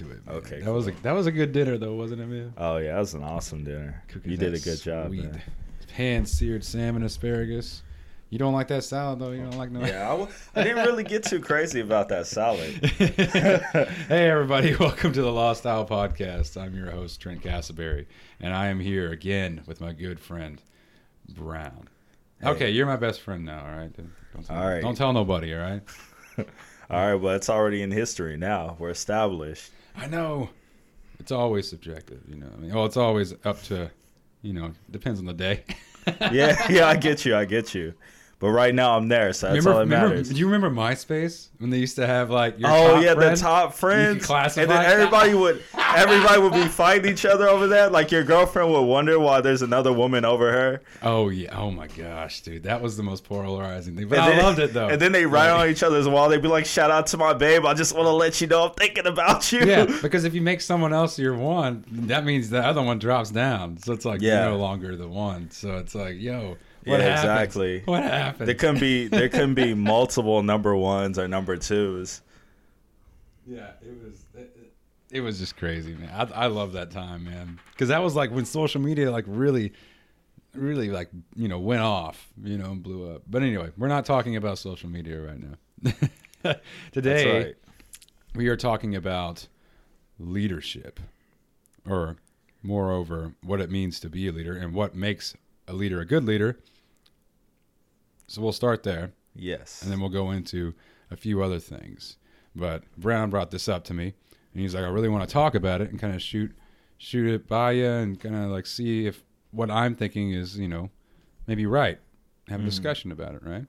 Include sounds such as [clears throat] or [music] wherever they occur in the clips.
just gonna roll right into it. Man. Okay, that was a that was a good dinner though, wasn't it, man? Oh yeah, that was an awesome dinner. You did a good job. Hand seared salmon asparagus. You don't like that salad though. You don't like no. Yeah, I, w- I didn't really get too crazy about that salad. [laughs] hey everybody, [laughs] welcome to the Lost Owl Podcast. I'm your host Trent Castleberry, and I am here again with my good friend Brown. Hey. Okay, you're my best friend now. All right. Don't tell, All right. Don't tell nobody. All right. [laughs] All right, well, it's already in history now. We're established. I know. It's always subjective, you know. I mean, well, it's always up to, you know, depends on the day. [laughs] Yeah, yeah, I get you. I get you. But right now, I'm there, so that's remember, all that remember- matters. do you remember MySpace when they used to have like your oh top yeah, friend? the top friends, and then everybody would [laughs] everybody would be fighting each other over that. Like your girlfriend would wonder why there's another woman over her. Oh yeah. Oh my gosh, dude, that was the most polarizing thing. But And I then- loved it though. [laughs] And then they write Like- on each other's wall. They'd be like, "Shout out to my babe. I just want to let you know I'm thinking about you." yeah, [laughs] because if you make someone else your one, that means the other one drops down. So it's like Yeah. you're no longer the one. So it's like, yo, what Yeah, happened? exactly. What happened? There can be there can be [laughs] multiple number ones or number twos. Yeah, it was. It, it was just crazy, man. I, I love that time, man, because that was like when social media like really, really like you know went off, you know, and blew up. But anyway, we're not talking about social media right now. [laughs] Today, right. we are talking about leadership, or moreover, what it means to be a leader and what makes a leader a good leader. So we'll start there Yes. and then we'll go into a few other things. But Brown brought this up to me, and he's like, "I really want to talk about it and kind of shoot shoot it by you, and kind of like see if what I'm thinking is, you know, maybe right. Have a Mhm. discussion about it, right?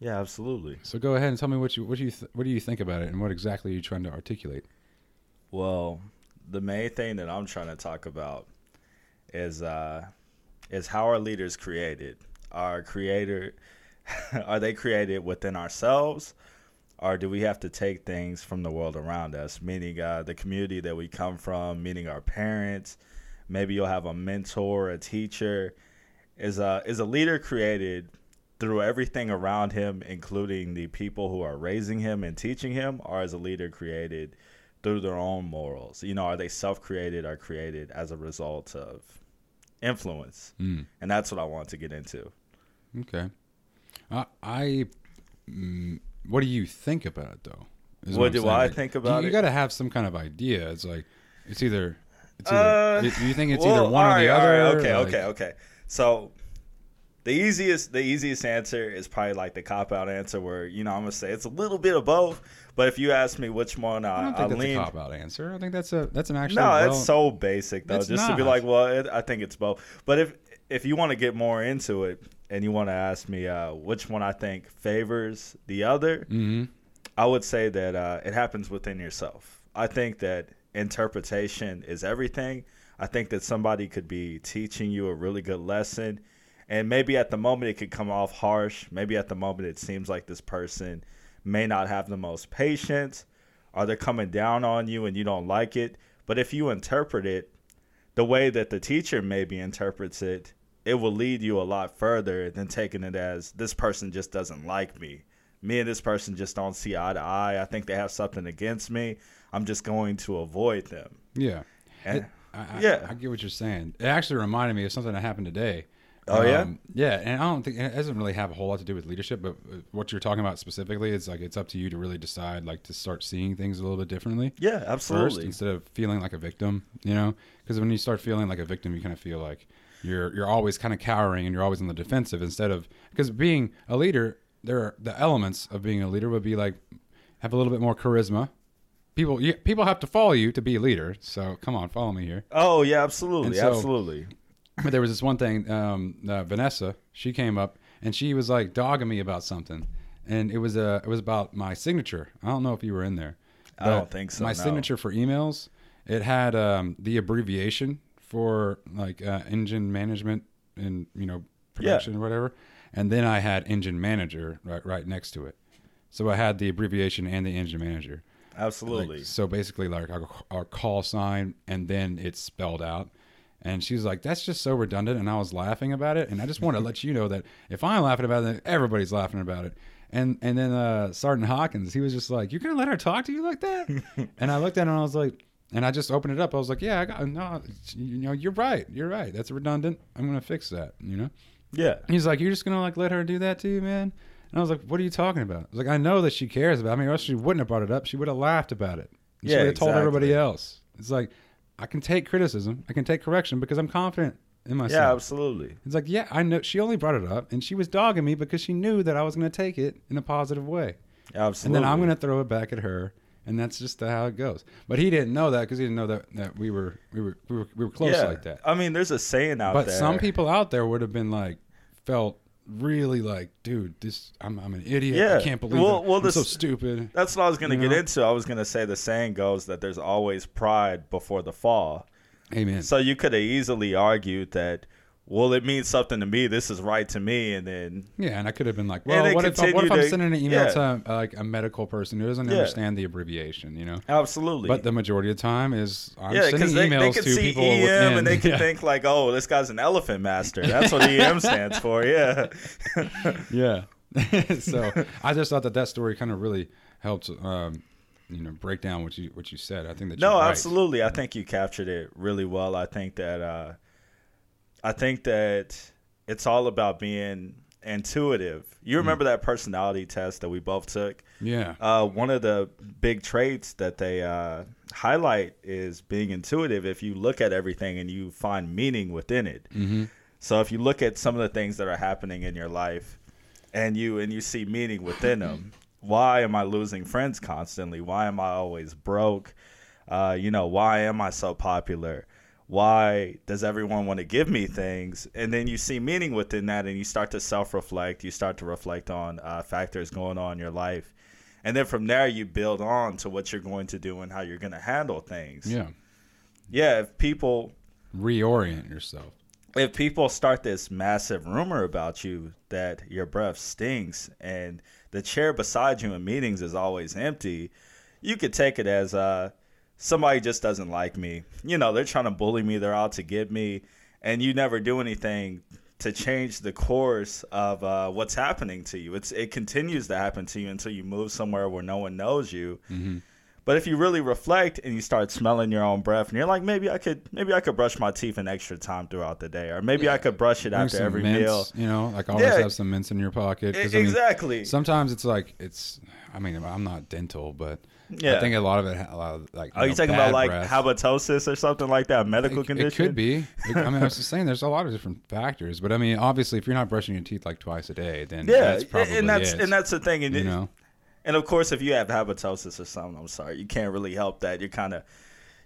yeah, absolutely. So go ahead and tell me what you what do you th- what do you think about it, and what exactly are you trying to articulate? Well, the main thing that I'm trying to talk about is uh is how our leaders created. Our creator [laughs] are they created within ourselves or do we have to take things from the world around us, meaning uh, the community that we come from, meaning our parents, maybe you'll have a mentor, a teacher. Is a is a leader created through everything around him, including the people who are raising him and teaching him, or is a leader created through their own morals? You know, are they self created or created as a result of influence? Mm. And that's what I want to get into. Okay, I, I mm, what do you think about it though? is What I'm do. I think about you, it? You got to have some kind of idea. It's like it's either. It's either, Uh, do you think it's Well, either one all or the other? right, okay, Like- okay, okay. So the easiest the easiest answer is probably like the cop out answer where, you know, I'm gonna say it's a little bit of both. But if you ask me which one I I, don't I, think that's lean a cop out answer. I think that's a that's an actual. No, well, it's so basic though. Just to be like, well, it, I think it's both. But if if you want to get more into it and you want to ask me uh, which one I think favors the other, Mhm. I would say that uh, it happens within yourself. I think that interpretation is everything. I think that somebody could be teaching you a really good lesson, and maybe at the moment it could come off harsh. Maybe at the moment it seems like this person may not have the most patience, or they're coming down on you and you don't like it. But if you interpret it the way that the teacher maybe interprets it, it will lead you a lot further than taking it as this person just doesn't like me. Me and this person just don't see eye to eye. I think they have something against me. I'm just going to avoid them. Yeah. And, It- I, I- Yeah. I, get what you're saying. It actually reminded me of something that happened today. Oh, yeah? yeah, and I don't think it doesn't really have a whole lot to do with leadership, but uh, what you're talking about specifically is like it's up to you to really decide, like to start seeing things a little bit differently yeah, first absolutely. instead of feeling like a victim. You know, because when you start feeling like a victim, you kind of feel like you're you're always kind of cowering and you're always on the defensive instead of because being a leader, there are the elements of being a leader would be like have a little bit more charisma. People, you, people have to follow you to be a leader. So come on, follow me here. Oh yeah, absolutely, so- absolutely. But there was this one thing, um, uh, Vanessa, she came up and she was like dogging me about something, and it was uh, it was about my signature. I don't know if you were in there. I don't think so, My no. signature for emails, it had um, the abbreviation for like uh, engine management and you know production or whatever, and then I had engine manager right right next to it. So I had the abbreviation and the engine manager. Like, Absolutely. so basically, like our, our call sign, and then it's spelled out. And she was like, "That's just so redundant." And I was laughing about it. And I just want to [laughs] let you know that if I'm laughing about it, everybody's laughing about it. And and then uh, Sergeant Hawkins, he was just like, "You're gonna let her talk to you like that?" [laughs] and I looked at him and I was like, and I just opened it up. I was like, "Yeah, I got no, you know, you're right, you're right. That's redundant. I'm gonna fix that." You know. Yeah. He's like, "You're just gonna like let her do that to you, man?" And I was like, "What are you talking about?" I was like, "I know that she cares about me, or else she wouldn't have brought it up. She would have laughed about it. She Yeah, would have told everybody else." It's like, I can take criticism, I can take correction because I'm confident in myself. Yeah, absolutely. It's like, yeah, I know. She only brought it up, and she was dogging me because she knew that I was going to take it in a positive way, Absolutely. and then I'm going to throw it back at her, and that's just how it goes. But he didn't know that because he didn't know that, that we were we were we were, we were close yeah. like that. I mean, there's a saying out But there. But some people out there would have been like, felt really like, dude, this I'm I'm an idiot. Yeah. I can't believe Well- it. well, I'm this- so stupid. That's what I was going to You get know? into. I was going to say the saying goes that there's always pride before the fall. Amen. So you could have easily argued that, well, it means something to me. This is right to me, and then Yeah, and I could have been like, well, what if, what if I'm to- sending an email yeah. to uh, like a medical person who doesn't Yeah. understand the abbreviation, you know? absolutely. But the majority of the time is I'm yeah, sending they, emails they can to see people EM within. and they can yeah. think like, oh, this guy's an elephant master. That's what [laughs] EM stands for. Yeah. yeah. [laughs] [laughs] so I just thought that that story kind of really helped, um, you know, break down what you what you said. I think that No, right. absolutely. I think you captured it really well. I think that uh, I think that it's all about being intuitive. You Mm. remember that personality test that we both took? Yeah. Uh, one of the big traits that they uh, highlight is being intuitive. If you look at everything and you find meaning within it. Mm-hmm. So if you look at some of the things that are happening in your life, and you and you see meaning within them, why am I losing friends constantly? Why am I always broke? Uh, you know, why am I so popular? Why does everyone want to give me things? And then you see meaning within that, and you start to self-reflect. You start to reflect on uh, factors going on in your life, and then from there you build on to what you're going to do and how you're going to handle things. Yeah. yeah. If people Reorient yourself. if people start this massive rumor about you that your breath stinks and the chair beside you in meetings is always empty, you could take it as uh, somebody just doesn't like me. You know, they're trying to bully me, they're out to get me, and you never do anything to change the course of uh, what's happening to you. It's it continues to happen to you until you move somewhere where no one knows you. Mm-hmm. But if you really reflect and you start smelling your own breath, and you're like, maybe I could, maybe I could brush my teeth an extra time throughout the day, or maybe I could brush it Bring after every mints, meal. You know, like always Yeah. have some mints in your pocket. I mean, exactly. sometimes it's like it's. I mean, I'm not dental, but Yeah. I think a lot of it, a lot of like. Are you know, talking about like breath. habitosis or something like that, medical It, it could be. It- I mean, I was just [laughs] saying, there's a lot of different factors, but I mean, obviously, if you're not brushing your teeth like twice a day, then Yeah, that's probably and that's it, and that's the thing, and, you know. and of course, if you have habitosis or something, I'm sorry, you can't really help that. You're kind of,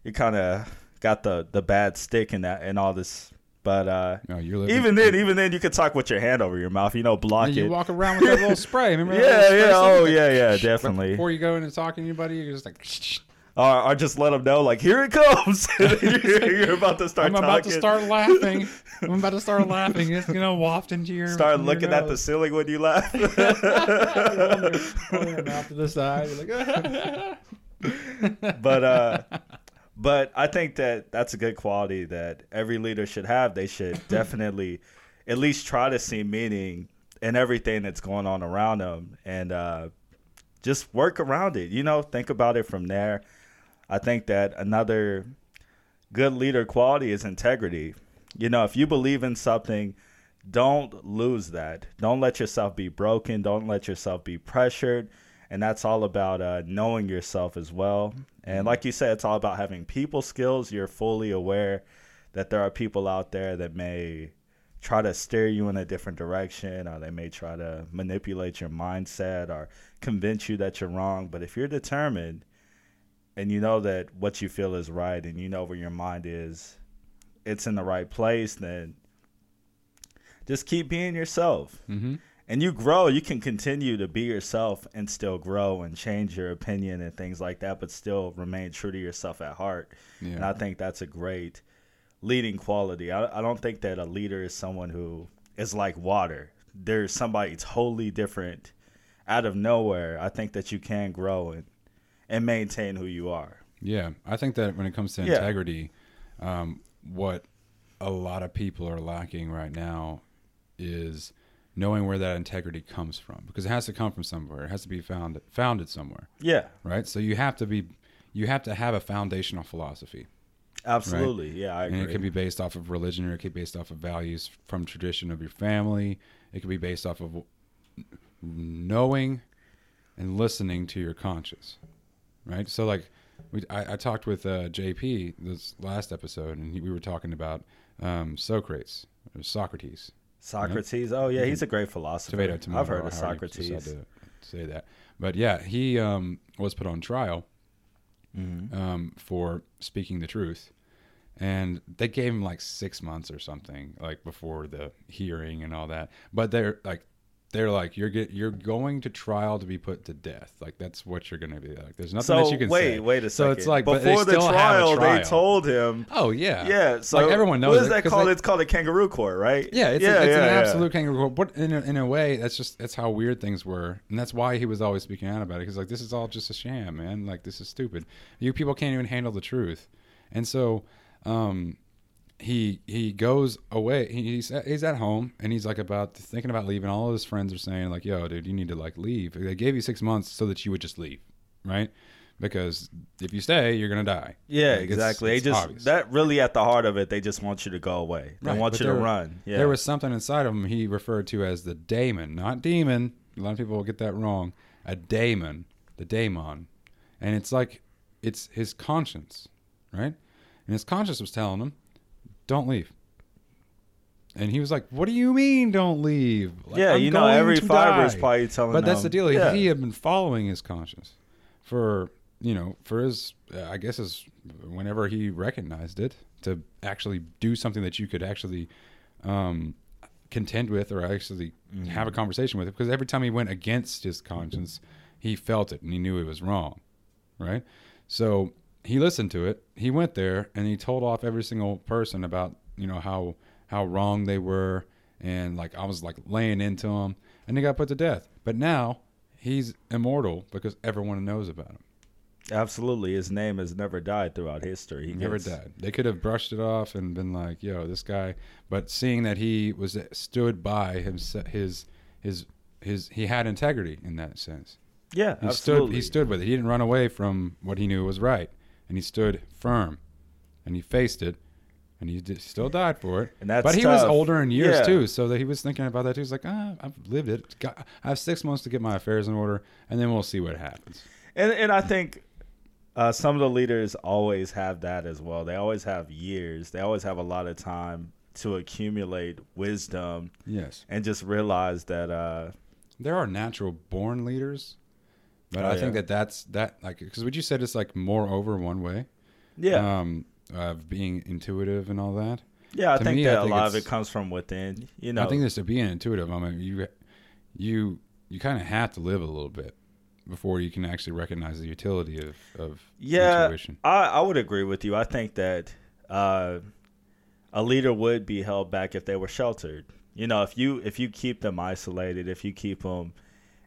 you kind of got the the bad stick in that and all this. But uh, No, you're living, even then, even then, you could talk with your hand over your mouth, you know, block you it. walk around with that little [laughs] spray. Remember? yeah, spray yeah, stuff? oh yeah, yeah, [laughs] definitely. Before you go in and talking to anybody, you're just like, [laughs] or, or just let them know, like, here it comes. you're, about to start I'm about to start laughing. I'm about to start laughing. It's you know waft into your Start your looking at the ceiling when you laugh. Your mouth to the side. You're like, but uh but I think that that's a good quality that every leader should have. They should [laughs] definitely at least try to see meaning in everything that's going on around them and uh just work around it. You know, think about it from there. I think that another good leader quality is integrity. You know, if you believe in something, don't lose that. Don't let yourself be broken. Don't let yourself be pressured. And that's all about uh, knowing yourself as well. And like you said, it's all about having people skills. You're fully aware that there are people out there that may try to steer you in a different direction or they may try to manipulate your mindset or convince you that you're wrong. But if you're determined and you know that what you feel is right and you know where your mind is, it's in the right place, then just keep being yourself. mm-hmm. And you grow, you can continue to be yourself and still grow and change your opinion and things like that, but still remain true to yourself at heart. And I think that's a great leading quality. I, I don't think that a leader is someone who is like water. There's somebody totally different out of nowhere. I think that you can grow and, and maintain who you are. Yeah, I think that when it comes to Yeah. integrity, um, what a lot of people are lacking right now is knowing where that integrity comes from because it has to come from somewhere. It has to be found founded somewhere, Yeah, right? So you have to be you have to have a foundational philosophy. absolutely. Yeah, I agree. And it can be based off of religion or it can be based off of values from tradition of your family. It could be based off of knowing and listening to your conscience, right? So, like, we, I, I talked with uh, JP this last episode, and he, we were talking about um, Socrates, or Socrates. Socrates. Oh yeah, he's a great philosopher. Tomato, tomato, I've heard of Socrates. to say that. But yeah, he um, was put on trial Mhm. um, for speaking the truth. And they gave him like six months or something, like before the hearing and all that. But they're like, they're like, you're get, you're going to trial to be put to death. Like that's what you're going to be like. There's nothing So that you can wait, say. wait wait a So second. it's like, before the a trial, they told him. Oh yeah, Yeah, so like everyone knows. What is it, called? they- it's called a kangaroo court, right? Yeah, it's, yeah, a, it's yeah, an yeah. absolute kangaroo court. But in a, in a way, that's just that's how weird things were, and that's why he was always speaking out about it. Because like this is all just a sham, man. Like this is stupid. You people can't even handle the truth, and so um, he he goes away. He, he's at, he's at home, and he's like about thinking about leaving. All of his friends are saying like, "Yo, dude, you need to like leave." They gave you six months so that you would just leave, right? Because if you stay, you're gonna die. Yeah, Like, exactly. it's they just obvious. that really at the heart of it, they just want you to go away. They Right, want you to there- run. Yeah. There was something inside of him he referred to as the daemon, not demon. A lot of people will get that wrong. A daemon, the daemon. And it's like it's his conscience, right? And his conscience was telling him, "Don't leave." And he was like, "What do you mean, don't leave?" Like, yeah, I'm you know, every fiber die." is probably telling But that's the deal. He, Yeah. he had been following his conscience for you know for his uh, I guess his whenever he recognized it to actually do something that you could actually um, contend with or actually Mm-hmm. have a conversation with. Because every time he went against his conscience, he felt it and he knew it was wrong, right? So he listened to it. He went there and he told off every single person about you know how how wrong they were and like I was like laying into him and he got put to death. But now he's immortal because everyone knows about him. Absolutely, his name has never died throughout history. He never gets- died. They could have brushed it off and been like, "Yo, this guy." But seeing that he was uh, stood by his his his his he had integrity in that sense. Yeah, He absolutely. stood he stood with it. He didn't run away from what he knew was right, and he stood firm, and he faced it, and he did, still died for it. And that's but he was older in years Yeah. too, so that he was thinking about that too. He's like, ah, I've lived it. Got, I have six months to get my affairs in order, and then we'll see what happens. And and I think uh, some of the leaders always have that as well. They always have years. They always have a lot of time to accumulate wisdom Yes, and just realize that uh, there are natural born leaders, but Oh, I think that that's that like because what you said is like more over one way. yeah, Um, of being intuitive and all that. yeah. I to think me, I that a lot of it comes from within. You know, I think this to being intuitive. I mean, you you you kind of have to live a little bit before you can actually recognize the utility of of Yeah, intuition. I, I would agree with you. I think that uh, a leader would be held back if they were sheltered. You know, if you if you keep them isolated, if you keep them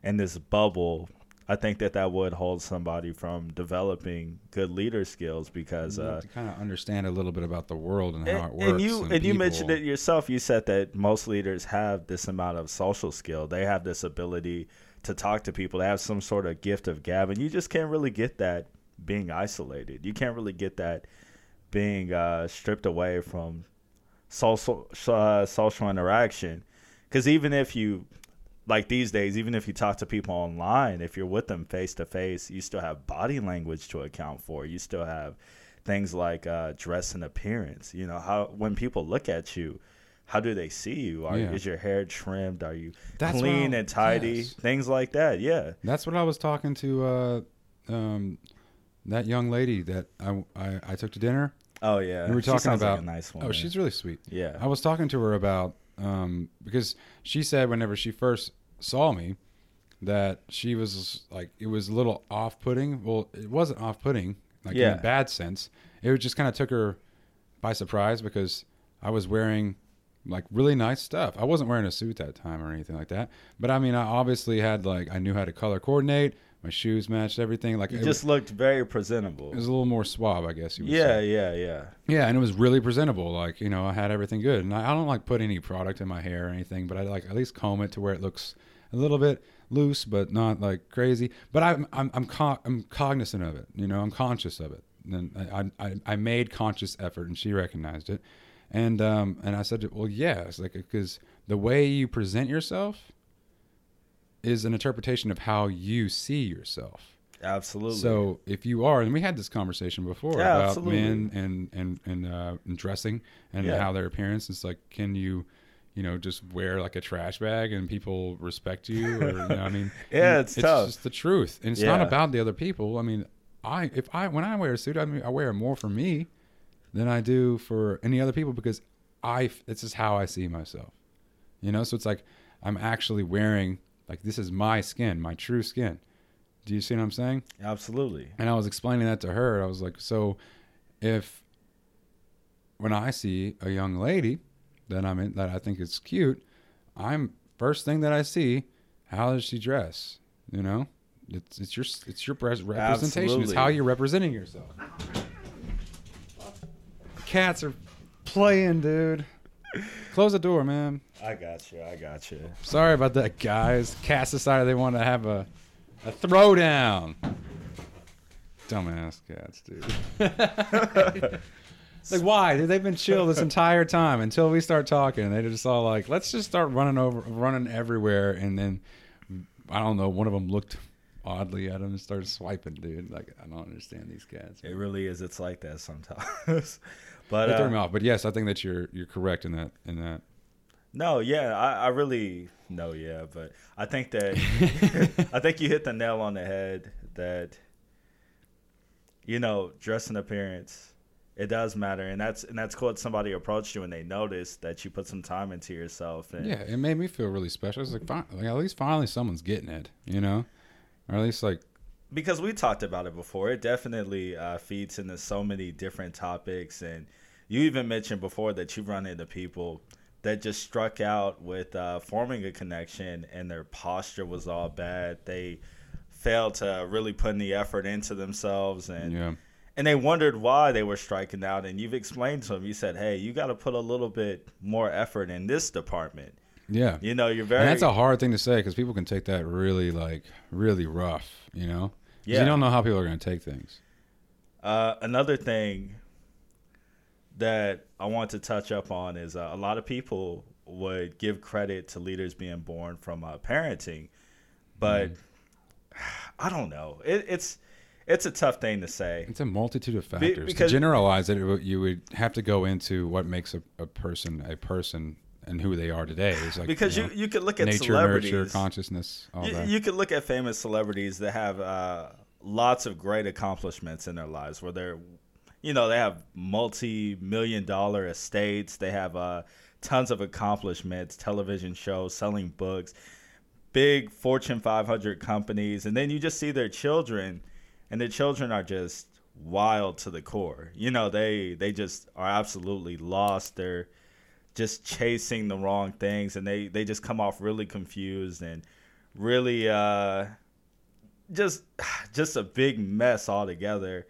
in this bubble, I think that that would hold somebody from developing good leader skills because. You have Uh, to kind of understand a little bit about the world and how it works. and you and, you mentioned it yourself. You said that most leaders have this amount of social skill. They have this ability to talk to people. They have some sort of gift of gab, and you just can't really get that being isolated. You can't really get that being uh, stripped away from social uh, social interaction. Because even if you like these days, even if you talk to people online, if you're with them face to face, you still have body language to account for. You still have things like uh, dress and appearance. You know how when people look at you, how do they see you? Are Yeah. is your hair trimmed? Are you That's clean and tidy? yes. Things like that. Yeah. That's what I was talking to uh, um, that young lady that I, I, I took to dinner. Oh yeah. We were talking like about a nice one. Oh, she's really sweet. yeah. I was talking to her about um, because she said whenever she first saw me that she was like it was a little off-putting. Well, it wasn't off-putting like in a bad sense. It just kind of took her by surprise because I was wearing like really nice stuff. I wasn't wearing a suit that time or anything like that. But I mean, I obviously had like I knew how to color coordinate. My shoes matched everything. Like You it, just looked very presentable. it was a little more suave, I guess. You would Yeah, say. yeah, yeah. yeah, and it was really presentable. Like you know, I had everything good, and I, I don't like put any product in my hair or anything, but I like at least comb it to where it looks a little bit loose, but not like crazy. But I'm I'm I'm, co- I'm cognizant of it. You know, I'm conscious of it. And I, I I made conscious effort, and she recognized it. And um and I said, well, yeah, it's like because the way you present yourself is an interpretation of how you see yourself. Absolutely. So if you are, and we had this conversation before Yeah, about absolutely. men and and and, uh, and dressing and Yeah. how their appearance is like, can you, you know, just wear like a trash bag and people respect you? Or you know, I mean, [laughs] Yeah, it's tough. It's just the truth, and it's not about the other people. I mean, I if I when I wear a suit, I mean, I wear more for me than I do for any other people because I this is how I see myself. You know, so it's like I'm actually wearing like this is my skin, my true skin. Do you see what I'm saying? Absolutely. And I was explaining that to her. I was like, so if when I see a young lady that I'm in that I think is cute, I'm first thing that I see, how does she dress? You know, it's it's your it's your pres- representation. It's how you're representing yourself. Cats are playing, dude. Close the door, man. I got you. I got you. Sorry about that, guys. Cats decided they want to have a a throwdown. Dumbass cats, dude. [laughs] like why? They've been chill this entire time until we start talking. They just all like, let's just start running over, running everywhere, and then I don't know. One of them looked oddly at him and started swiping, dude. Like I don't understand these cats. It really is. It's like that sometimes. [laughs] but They threw me uh, off. But yes, I think that you're you're correct in that in that. no, yeah, I, I really no, yeah, but I think that [laughs] I think you hit the nail on the head. That you know, dress and appearance, it does matter, and that's and that's cool. That somebody approached you and they noticed that you put some time into yourself. And Yeah, it made me feel really special. It's like, fine, like at least finally someone's getting it, you know, or at least like because we talked about it before, it definitely uh, feeds into so many different topics. And you even mentioned before that you've run into people that just struck out with uh, forming a connection and their posture was all bad. They failed to really put any effort into themselves and yeah. and they wondered why they were striking out and you've explained to them you said hey you got to put a little bit more effort in this department Yeah. you know you're very And that's a hard thing to say because people can take that really like really rough, you know. Yeah. You don't know how people are going to take things. Uh, another thing that I want to touch up on is uh, a lot of people would give credit to leaders being born from uh, parenting, but [sighs] I don't know. It, it's it's a tough thing to say. It's a multitude of factors. because- to generalize it, it you would have to go into what makes a, a person a person and who they are today. It's like Because you, know, you, could look at nature, celebrities. nurture, consciousness, all you, that. you could look at famous celebrities that have uh, lots of great accomplishments in their lives where they're you know they have multi-million dollar estates they have uh, tons of accomplishments television shows selling books big fortune 500 companies and then you just see their children and their children are just wild to the core you know they they just are absolutely lost they're just chasing the wrong things and they they just come off really confused and really uh just [sighs] just a big mess altogether.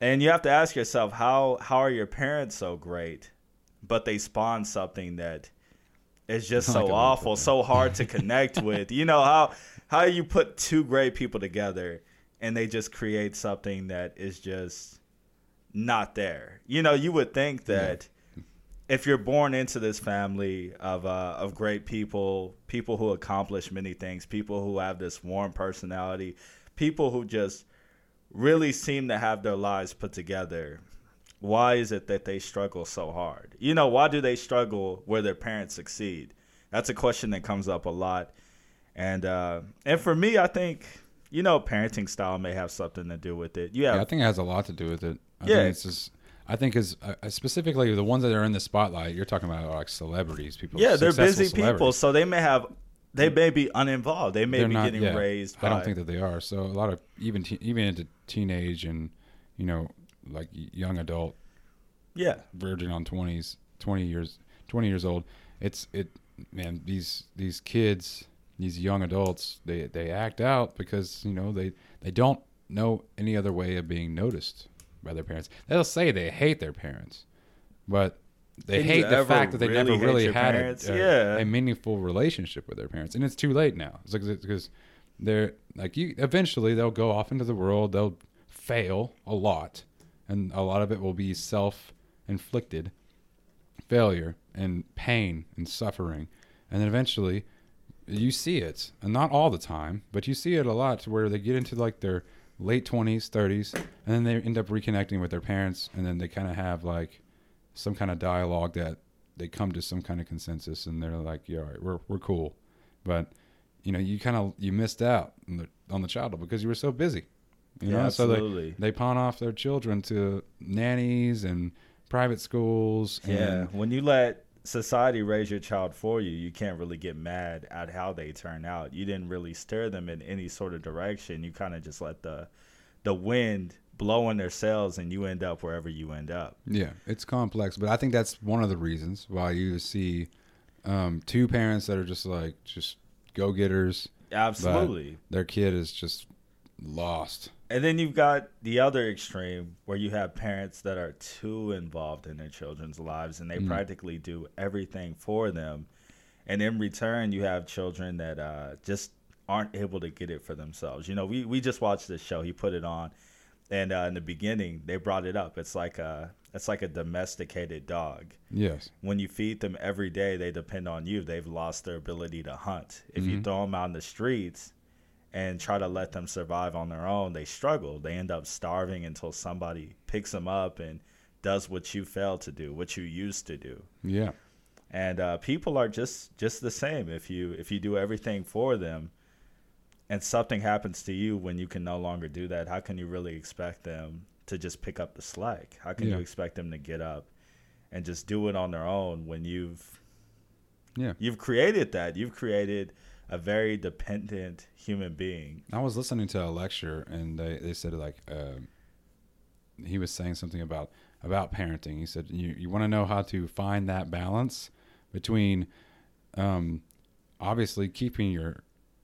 And you have to ask yourself how how are your parents so great but they spawn something that is just [laughs] so awful so hard to [laughs] connect with? You know how how you put two great people together and they just create something that is just not there. You know you would think that if you're born into this family of uh, of great people, people who accomplish many things, people who have this warm personality, people who just really seem to have their lives put together, why is it that they struggle so hard? You know, why do they struggle where their parents succeed? That's a question that comes up a lot, and uh, and for me, I think you know, parenting style may have something to do with it. You have yeah, I think it has a lot to do with it. I Yeah. think it's just. I think is uh, specifically the ones that are in the spotlight. You're talking about like celebrities, people. Yeah, they're busy people, so they may have, they may be uninvolved. They may They're be not- getting yeah, raised. By, I don't think that they are. So a lot of even te- even into teenage and you know like young adult yeah, verging on 20s 20 years 20 years old it's it man these these kids these young adults they they act out because you know they they don't know any other way of being noticed by their parents. They'll say they hate their parents, but they hate the fact that they really never really had a, a, Yeah. a meaningful relationship with their parents, and it's too late now. It's like because they're like you. Eventually, they'll go off into the world. They'll fail a lot, and a lot of it will be self-inflicted failure and pain and suffering, and then eventually, you see it, and not all the time, but you see it a lot to where they get into like their late twenties, thirties, and then they end up reconnecting with their parents, and then they kind of have like some kind of dialogue that they come to some kind of consensus, and they're like, "Yeah, all right, we're we're cool," but you know, you kind of you missed out on the on the child because you were so busy. You Yeah, know, so they absolutely. they pawn off their children to nannies and private schools. Yeah, when you let society raise your child for you, you can't really get mad at how they turn out. You didn't really steer them in any sort of direction. You kind of just let the the wind blow in their sails, and you end up wherever you end up. Yeah, it's complex, but I think that's one of the reasons why you see um, two parents that are just like just go getters. Absolutely. Their kid is just lost. And then you've got the other extreme where you have parents that are too involved in their children's lives and they Mm. practically do everything for them. And in return, you have children that uh, just aren't able to get it for themselves. You know, we, we just watched this show. He put it on, and uh, in the beginning, they brought it up. It's like a it's like a domesticated dog. Yes. When you feed them every day, they depend on you. They've lost their ability to hunt. If you Mhm. throw them out in the streets, and try to let them survive on their own, they struggle. They end up starving until somebody picks them up and does what you failed to do, what you used to do. Yeah. And uh, people are just just the same. If you if you do everything for them, and something happens to you when you can no longer do that, how can you really expect them to just pick up the slack? How can Yeah. you expect them to get up and just do it on their own when you've Yeah. you've created that? You've created a very dependent human being. I was listening to a lecture and they, they said like um he was saying something about about parenting. He said you you want to know how to find that balance between um obviously keeping your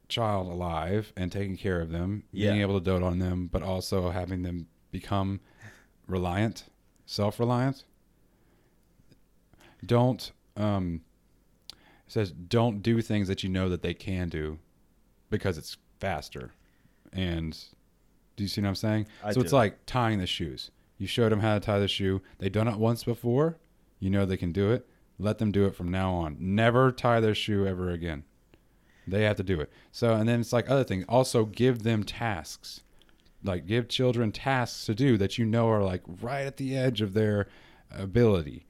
child alive and taking care of them, being able to dote on them, but also having them become reliant, self-reliant. Don't um says don't do things that you know that they can do because it's faster. And do you see what I'm saying? I so it's like tying the shoes. You showed them how to tie the shoe. They've done it once before. You know they can do it. Let them do it from now on. Never tie their shoe ever again. They have to do it. So and then it's like other things. Also give them tasks. Like give children tasks to do that you know are like right at the edge of their ability.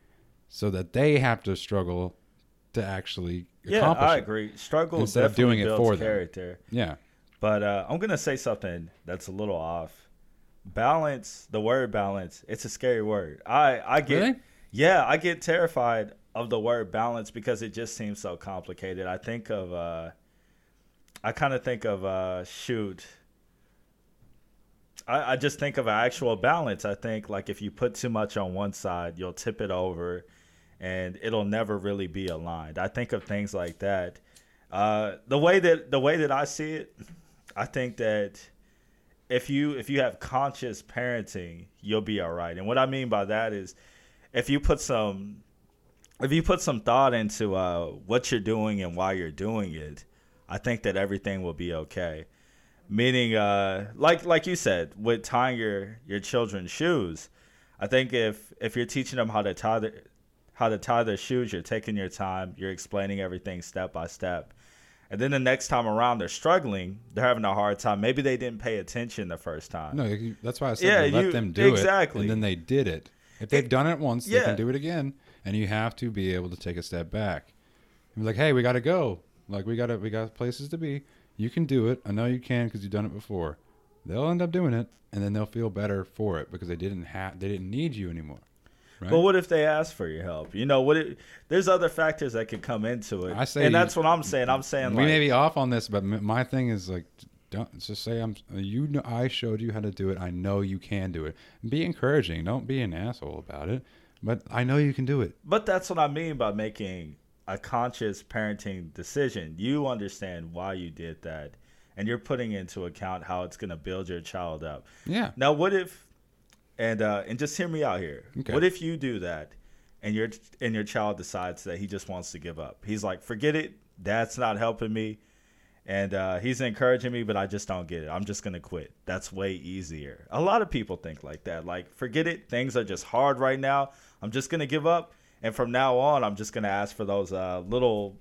So that they have to struggle to actually Yeah, I it. agree. Struggle Instead of definitely doing it for them. character. Yeah. But uh, I'm gonna say something that's a little off. Balance. The word balance. It's a scary word. I I get. Really? Yeah, I get terrified of the word balance because it just seems so complicated. I think of. Uh, I kind of think of uh, shoot. I, I just think of actual balance. I think like if you put too much on one side, you'll tip it over, and it'll never really be aligned. I think of things like that. Uh, the way that the way that I see it, I think that if you if you have conscious parenting, you'll be all right. And what I mean by that is, if you put some if you put some thought into uh, what you're doing and why you're doing it, I think that everything will be okay. Meaning, uh, like like you said, with tying your your children's shoes, I think if if you're teaching them how to tie their how to tie their shoes, you're taking your time, you're explaining everything step by step. And then the next time around, they're struggling. They're having a hard time. Maybe they didn't pay attention the first time. No, that's why I said Yeah, to let you- them do exactly. it, Exactly. and then they did it. If they've done it once, they can do it again, and you have to be able to take a step back. And be like, "Hey, we got to go. Like, we got to, we got places to be. You can do it. I know you can because you've done it before." They'll end up doing it, and then they'll feel better for it because they didn't have, they didn't need you anymore. Right? But what if they ask for your help? You know, what? It, there's other factors that could come into it. I say and that's what I'm saying. I'm saying we like, may be off on this, but my thing is like, don't just say I'm. You know, I showed you how to do it. I know you can do it. Be encouraging. Don't be an asshole about it. But I know you can do it. But that's what I mean by making a conscious parenting decision. You understand why you did that, and you're putting into account how it's going to build your child up. Yeah. Now, what if, and uh, and just hear me out here. Okay. What if you do that, and your and your child decides that he just wants to give up? He's like, forget it. Dad's not helping me, and uh, he's encouraging me, but I just don't get it. I'm just gonna quit. That's way easier. A lot of people think like that. Like, forget it. Things are just hard right now. I'm just gonna give up, and from now on, I'm just gonna ask for those uh, little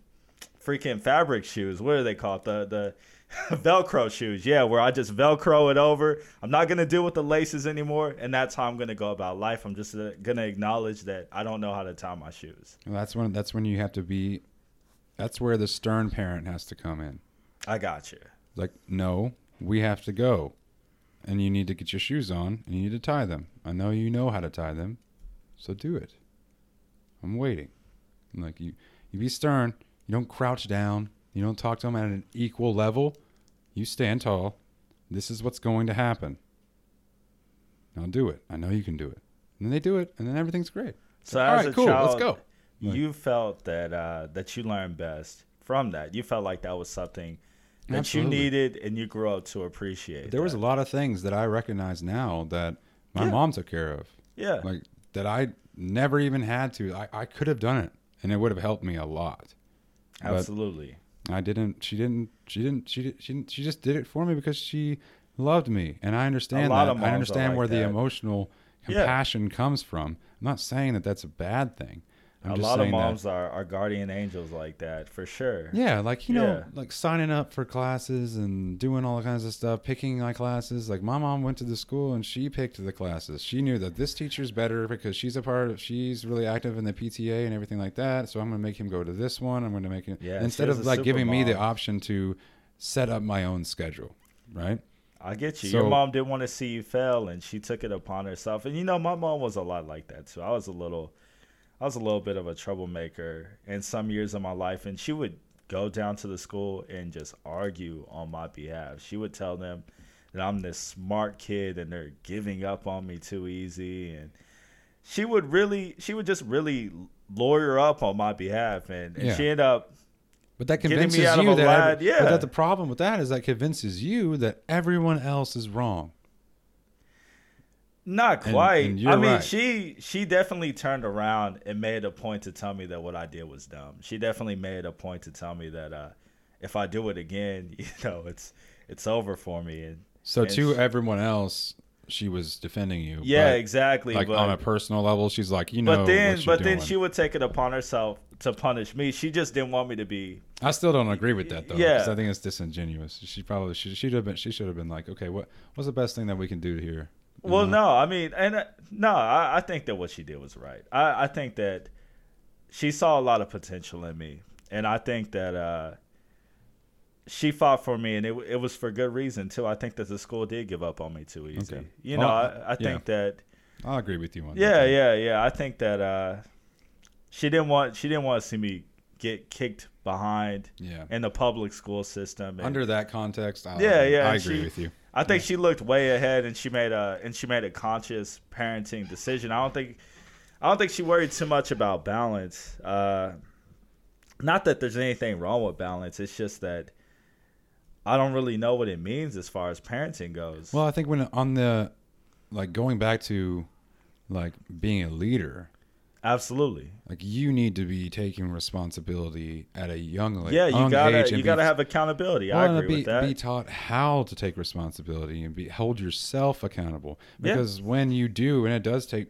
freaking fabric shoes. What are they called? The the [laughs] Velcro shoes. Yeah, where I just Velcro it over. I'm not gonna deal with the laces anymore, and that's how I'm gonna go about life. I'm just uh, gonna acknowledge that I don't know how to tie my shoes. Well, that's when that's when you have to be. That's where the stern parent has to come in. I got you. Like, no, we have to go, and you need to get your shoes on, and you need to tie them. I know you know how to tie them, so do it. I'm waiting. Like you, you be stern. You don't crouch down. You don't talk to them at an equal level. You stand tall. This is what's going to happen. Now do it. I know you can do it. And then they do it, and then everything's great. So All as right, a cool. child, Let's go. Like- you felt that uh, that you learned best from that. You felt like that was something that Absolutely. you needed, and you grew up to appreciate. There was a lot of things that I recognize now that my Yeah. mom took care of. yeah. like that I never even had to. I, I could have done it, and it would have helped me a lot. but- Absolutely. I didn't. She didn't. She didn't. She did, she didn't, she just did it for me because she loved me, and I understand that. I understand like where the that. emotional Yeah. compassion comes from. I'm not saying that that's a bad thing. I'm a lot of saying that- moms are, are guardian angels like that for sure. Yeah, like you know, like signing up for classes and doing all kinds of stuff, picking my classes. Like my mom went to the school and she picked the classes. She knew that this teacher's better because she's a part of she's really active in the PTA and everything like that. So I'm going to make him go to this one. I'm going to make him Yeah, instead of like giving me the option to set up my own schedule, right? I get you. So- Your mom didn't want to see you fail, and she took it upon herself. And you know, my mom was a lot like that too. I was a little, I was a little bit of a troublemaker in some years of my life, and she would go down to the school and just argue on my behalf. She would tell them that I'm this smart kid and they're giving up on me too easy, and she would really, she would just really lawyer up on my behalf, and, and Yeah. she ended up But that convinces you that every- yeah. But that the problem with that is that convinces you that everyone else is wrong. Not quite. and you're I mean, right. she she definitely turned around and made a point to tell me that what I did was dumb. She definitely made a point to tell me that uh, if I do it again, [laughs] you know, it's it's over for me. And So And to she- everyone else, she was defending you. yeah, but, exactly. Like but, on a personal level, she's like, you know, but then but then she would take it upon herself to punish me. She just didn't want me to be. I still don't agree with that though. Yeah, I think it's disingenuous. She probably she should have been. She should have been like, okay, what what's the best thing that we can do here? Well, know? no, I mean, and uh, no, I, I think that what she did was right. I, I think that she saw a lot of potential in me, and I think that uh, she fought for me, and it it was for good reason too. I think that the school did give up on me too easy. Okay. You know, Well, I, I think that I'll agree with you on that. yeah, yeah, yeah. I think that uh, she didn't want she didn't want to see me get kicked behind yeah. in the public school system. and- Under that context, I'll, Yeah, yeah, I agree she- with you. I think she looked way ahead and she made a and she made a conscious parenting decision. I don't think I don't think she worried too much about balance. Uh, not that there's anything wrong with balance. It's just that I don't really know what it means as far as parenting goes. Well, I think when on the like going back to like being a leader, Absolutely. like you need to be taking responsibility at a young like, yeah, you gotta you gotta have accountability. I agree be, with that. Be taught how to take responsibility and be hold yourself accountable. Yeah. Because when you do, and it does take,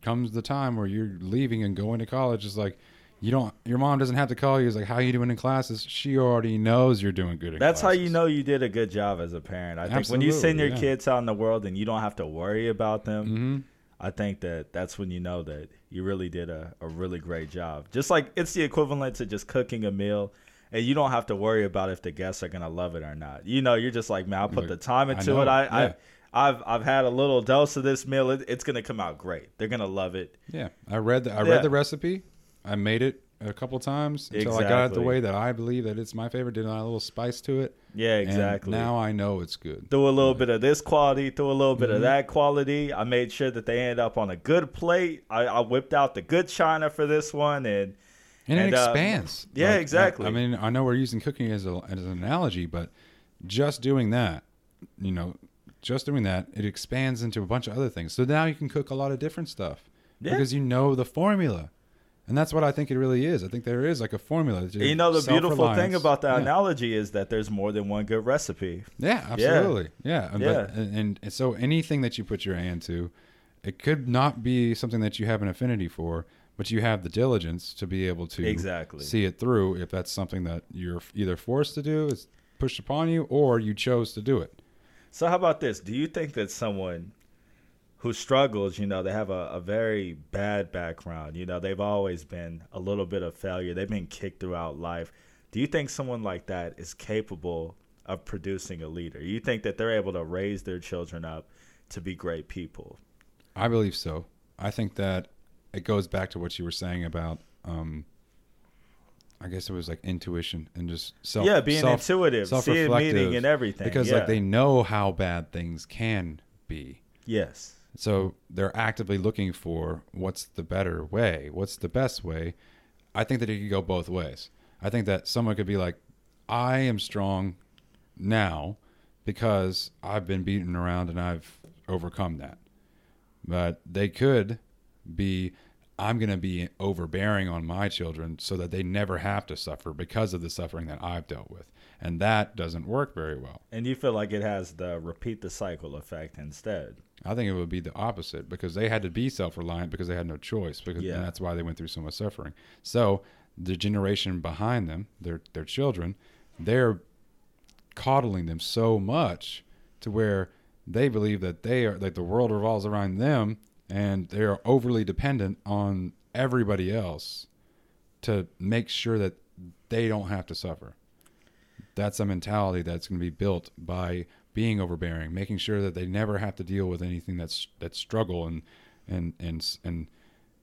comes the time where you're leaving and going to college. It's like you don't. Your mom doesn't have to call you. It's like, how you doing in classes? She already knows you're doing good. That's how you know you did a good job as a parent. I think when you send your yeah. kids out in the world and you don't have to worry about them, Mhm. I think that that's when you know that you really did a, a really great job. Just like it's the equivalent to just cooking a meal and you don't have to worry about if the guests are gonna love it or not. You know, you're just like, man, I put the time into know, it. I, yeah. I I've I've had a little dose of this meal. It, it's gonna come out great. They're gonna love it. Yeah, I read the I Yeah. read the recipe. I made it a couple times until I got it the way that I believe that it's my favorite. Did a little spice to it. Yeah, and exactly. now I know it's good. threw a little bit of this quality, threw a little bit Mhm. of that quality. I made sure that they end up on a good plate. I, I whipped out the good china for this one, and and, And, it uh, expands. yeah, exactly. I, I mean, I know we're using cooking as, a, as an analogy, but just doing that, you know, just doing that, it expands into a bunch of other things. So now you can cook a lot of different stuff Yeah. because you know the formula. And that's what I think it really is. I think there is like a formula. You know the beautiful thing about that Yeah. analogy is that there's more than one good recipe. Yeah, absolutely. Yeah. and- Yeah. But, and, and so anything that you put your hand to, it could not be something that you have an affinity for, but you have the diligence to be able to Exactly. see it through if that's something that you're either forced to do, it's pushed upon you, or you chose to do it. So how about this? Do you think that someone who struggles, you know, they have a, a very bad background, you know, they've always been a little bit of failure, they've been kicked throughout life. Do you think someone like that is capable of producing a leader? You think that they're able to raise their children up to be great people? I believe so. I think that it goes back to what you were saying about, um, I guess it was like intuition and just self. yeah, being self- intuitive, self-reflective, meaning and everything. because yeah. like they know how bad things can be. yes. So they're actively looking for what's the better way, what's the best way. I think that it could go both ways. I think that someone could be like, I am strong now because I've been beaten around and I've overcome that. But they could be, I'm going to be overbearing on my children so that they never have to suffer because of the suffering that I've dealt with. And that doesn't work very well. And you feel like it has the repeat the cycle effect instead. I think it would be the opposite because they had to be self-reliant because they had no choice because Yeah. and that's why they went through so much suffering. So the generation behind them, their their children, they're coddling them so much to where they believe that they are that the world revolves around them and they are overly dependent on everybody else to make sure that they don't have to suffer. That's a mentality that's going to be built by being overbearing, making sure that they never have to deal with anything that's that struggle and and and and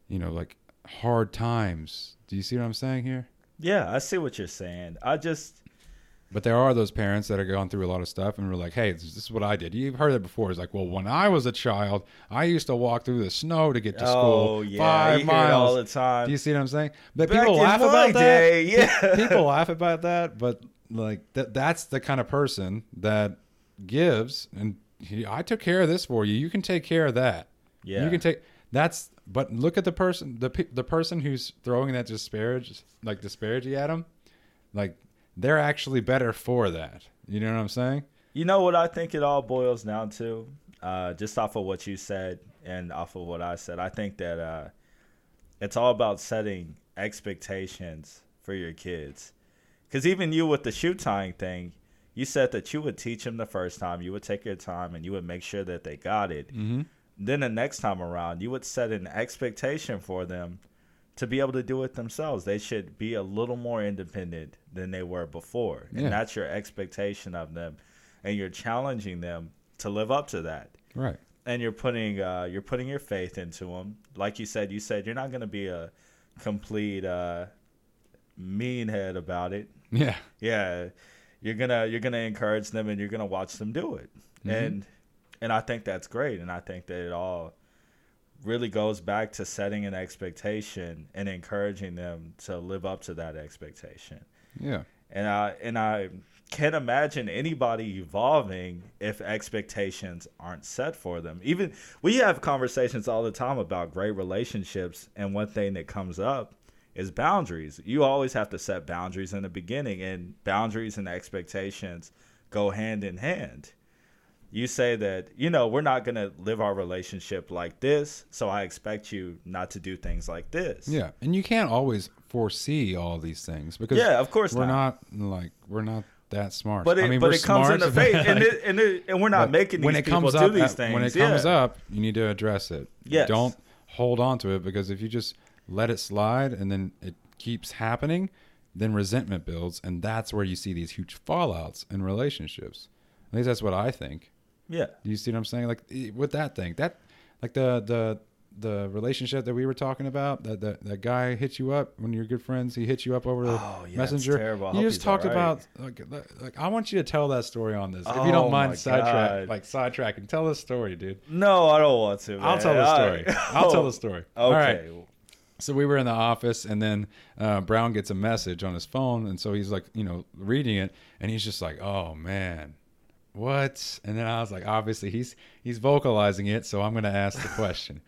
you know like hard times. Do you see what I'm saying here? Yeah, I see what you're saying. I just But there are those parents that are going through a lot of stuff and we're like, hey, this, this is what I did. You've heard it before. It's like, well, when I was a child, I used to walk through the snow to get to oh school yeah, five you it all the time. Do you see what I'm saying? But Back people laugh about day, that. yeah. people laugh about that, but like that that's the kind of person that gives and he, I took care of this for you. You can take care of that. Yeah. You can take that's but look at the person the the person who's throwing that disparage like disparity at him. Like they're actually better for that. You know what I'm saying? You know what I think it all boils down to? Uh, just off of what you said and off of what I said, I think that uh, it's all about setting expectations for your kids. Because even you with the shoe tying thing, you said that you would teach them the first time, you would take your time, and you would make sure that they got it. Mm-hmm. Then the next time around, you would set an expectation for them to be able to do it themselves. They should be a little more independent than they were before. Yeah. And that's your expectation of them. And you're challenging them to live up to that. Right. And you're putting uh, you're putting your faith into them. Like you said, you said you're not going to be a complete uh, meanhead about it. Yeah. Yeah, you're gonna you're gonna encourage them and you're gonna watch them do it, Mhm. and and I think that's great, and I think that it all really goes back to setting an expectation and encouraging them to live up to that expectation. Yeah. And I and I can't imagine anybody evolving if expectations aren't set for them. Even we have conversations all the time about great relationships, and one thing that comes up is boundaries. You always have to set boundaries in the beginning, and boundaries and expectations go hand in hand. You say that, you know, we're not going to live our relationship like this, so I expect you not to do things like this. Yeah. And you can't always foresee all these things because Yeah, of course we're not. not. like we're not that smart. But it, I mean, but it comes into but, faith, like, and, it, and, it, and we're not making these when it people comes do up, these things. When it yeah. comes up, you need to address it. Yes. Don't hold on to it because if you just let it slide and then it keeps happening, then resentment builds, and that's where you see these huge fallouts in relationships. At least that's what I think. Yeah, Do you see what I'm saying? Like with that thing, that like the the the relationship that we were talking about, that that, that guy hit you up when you're good friends. He hit you up over the Oh, yeah, it's messenger. terrible. You just talked alright. about like, like I want you to tell that story on this, if you Oh, don't mind sidetrack like sidetracking. Tell the story, dude. no, I don't want to. I'll tell the story. I- [laughs] I'll tell the story. Okay. All right. so we were in the office, and then uh, Brown gets a message on his phone, and so he's like, you know, reading it, and he's just like, "Oh man, what?" And then I was like, obviously he's he's vocalizing it, so I'm gonna ask the [laughs] question,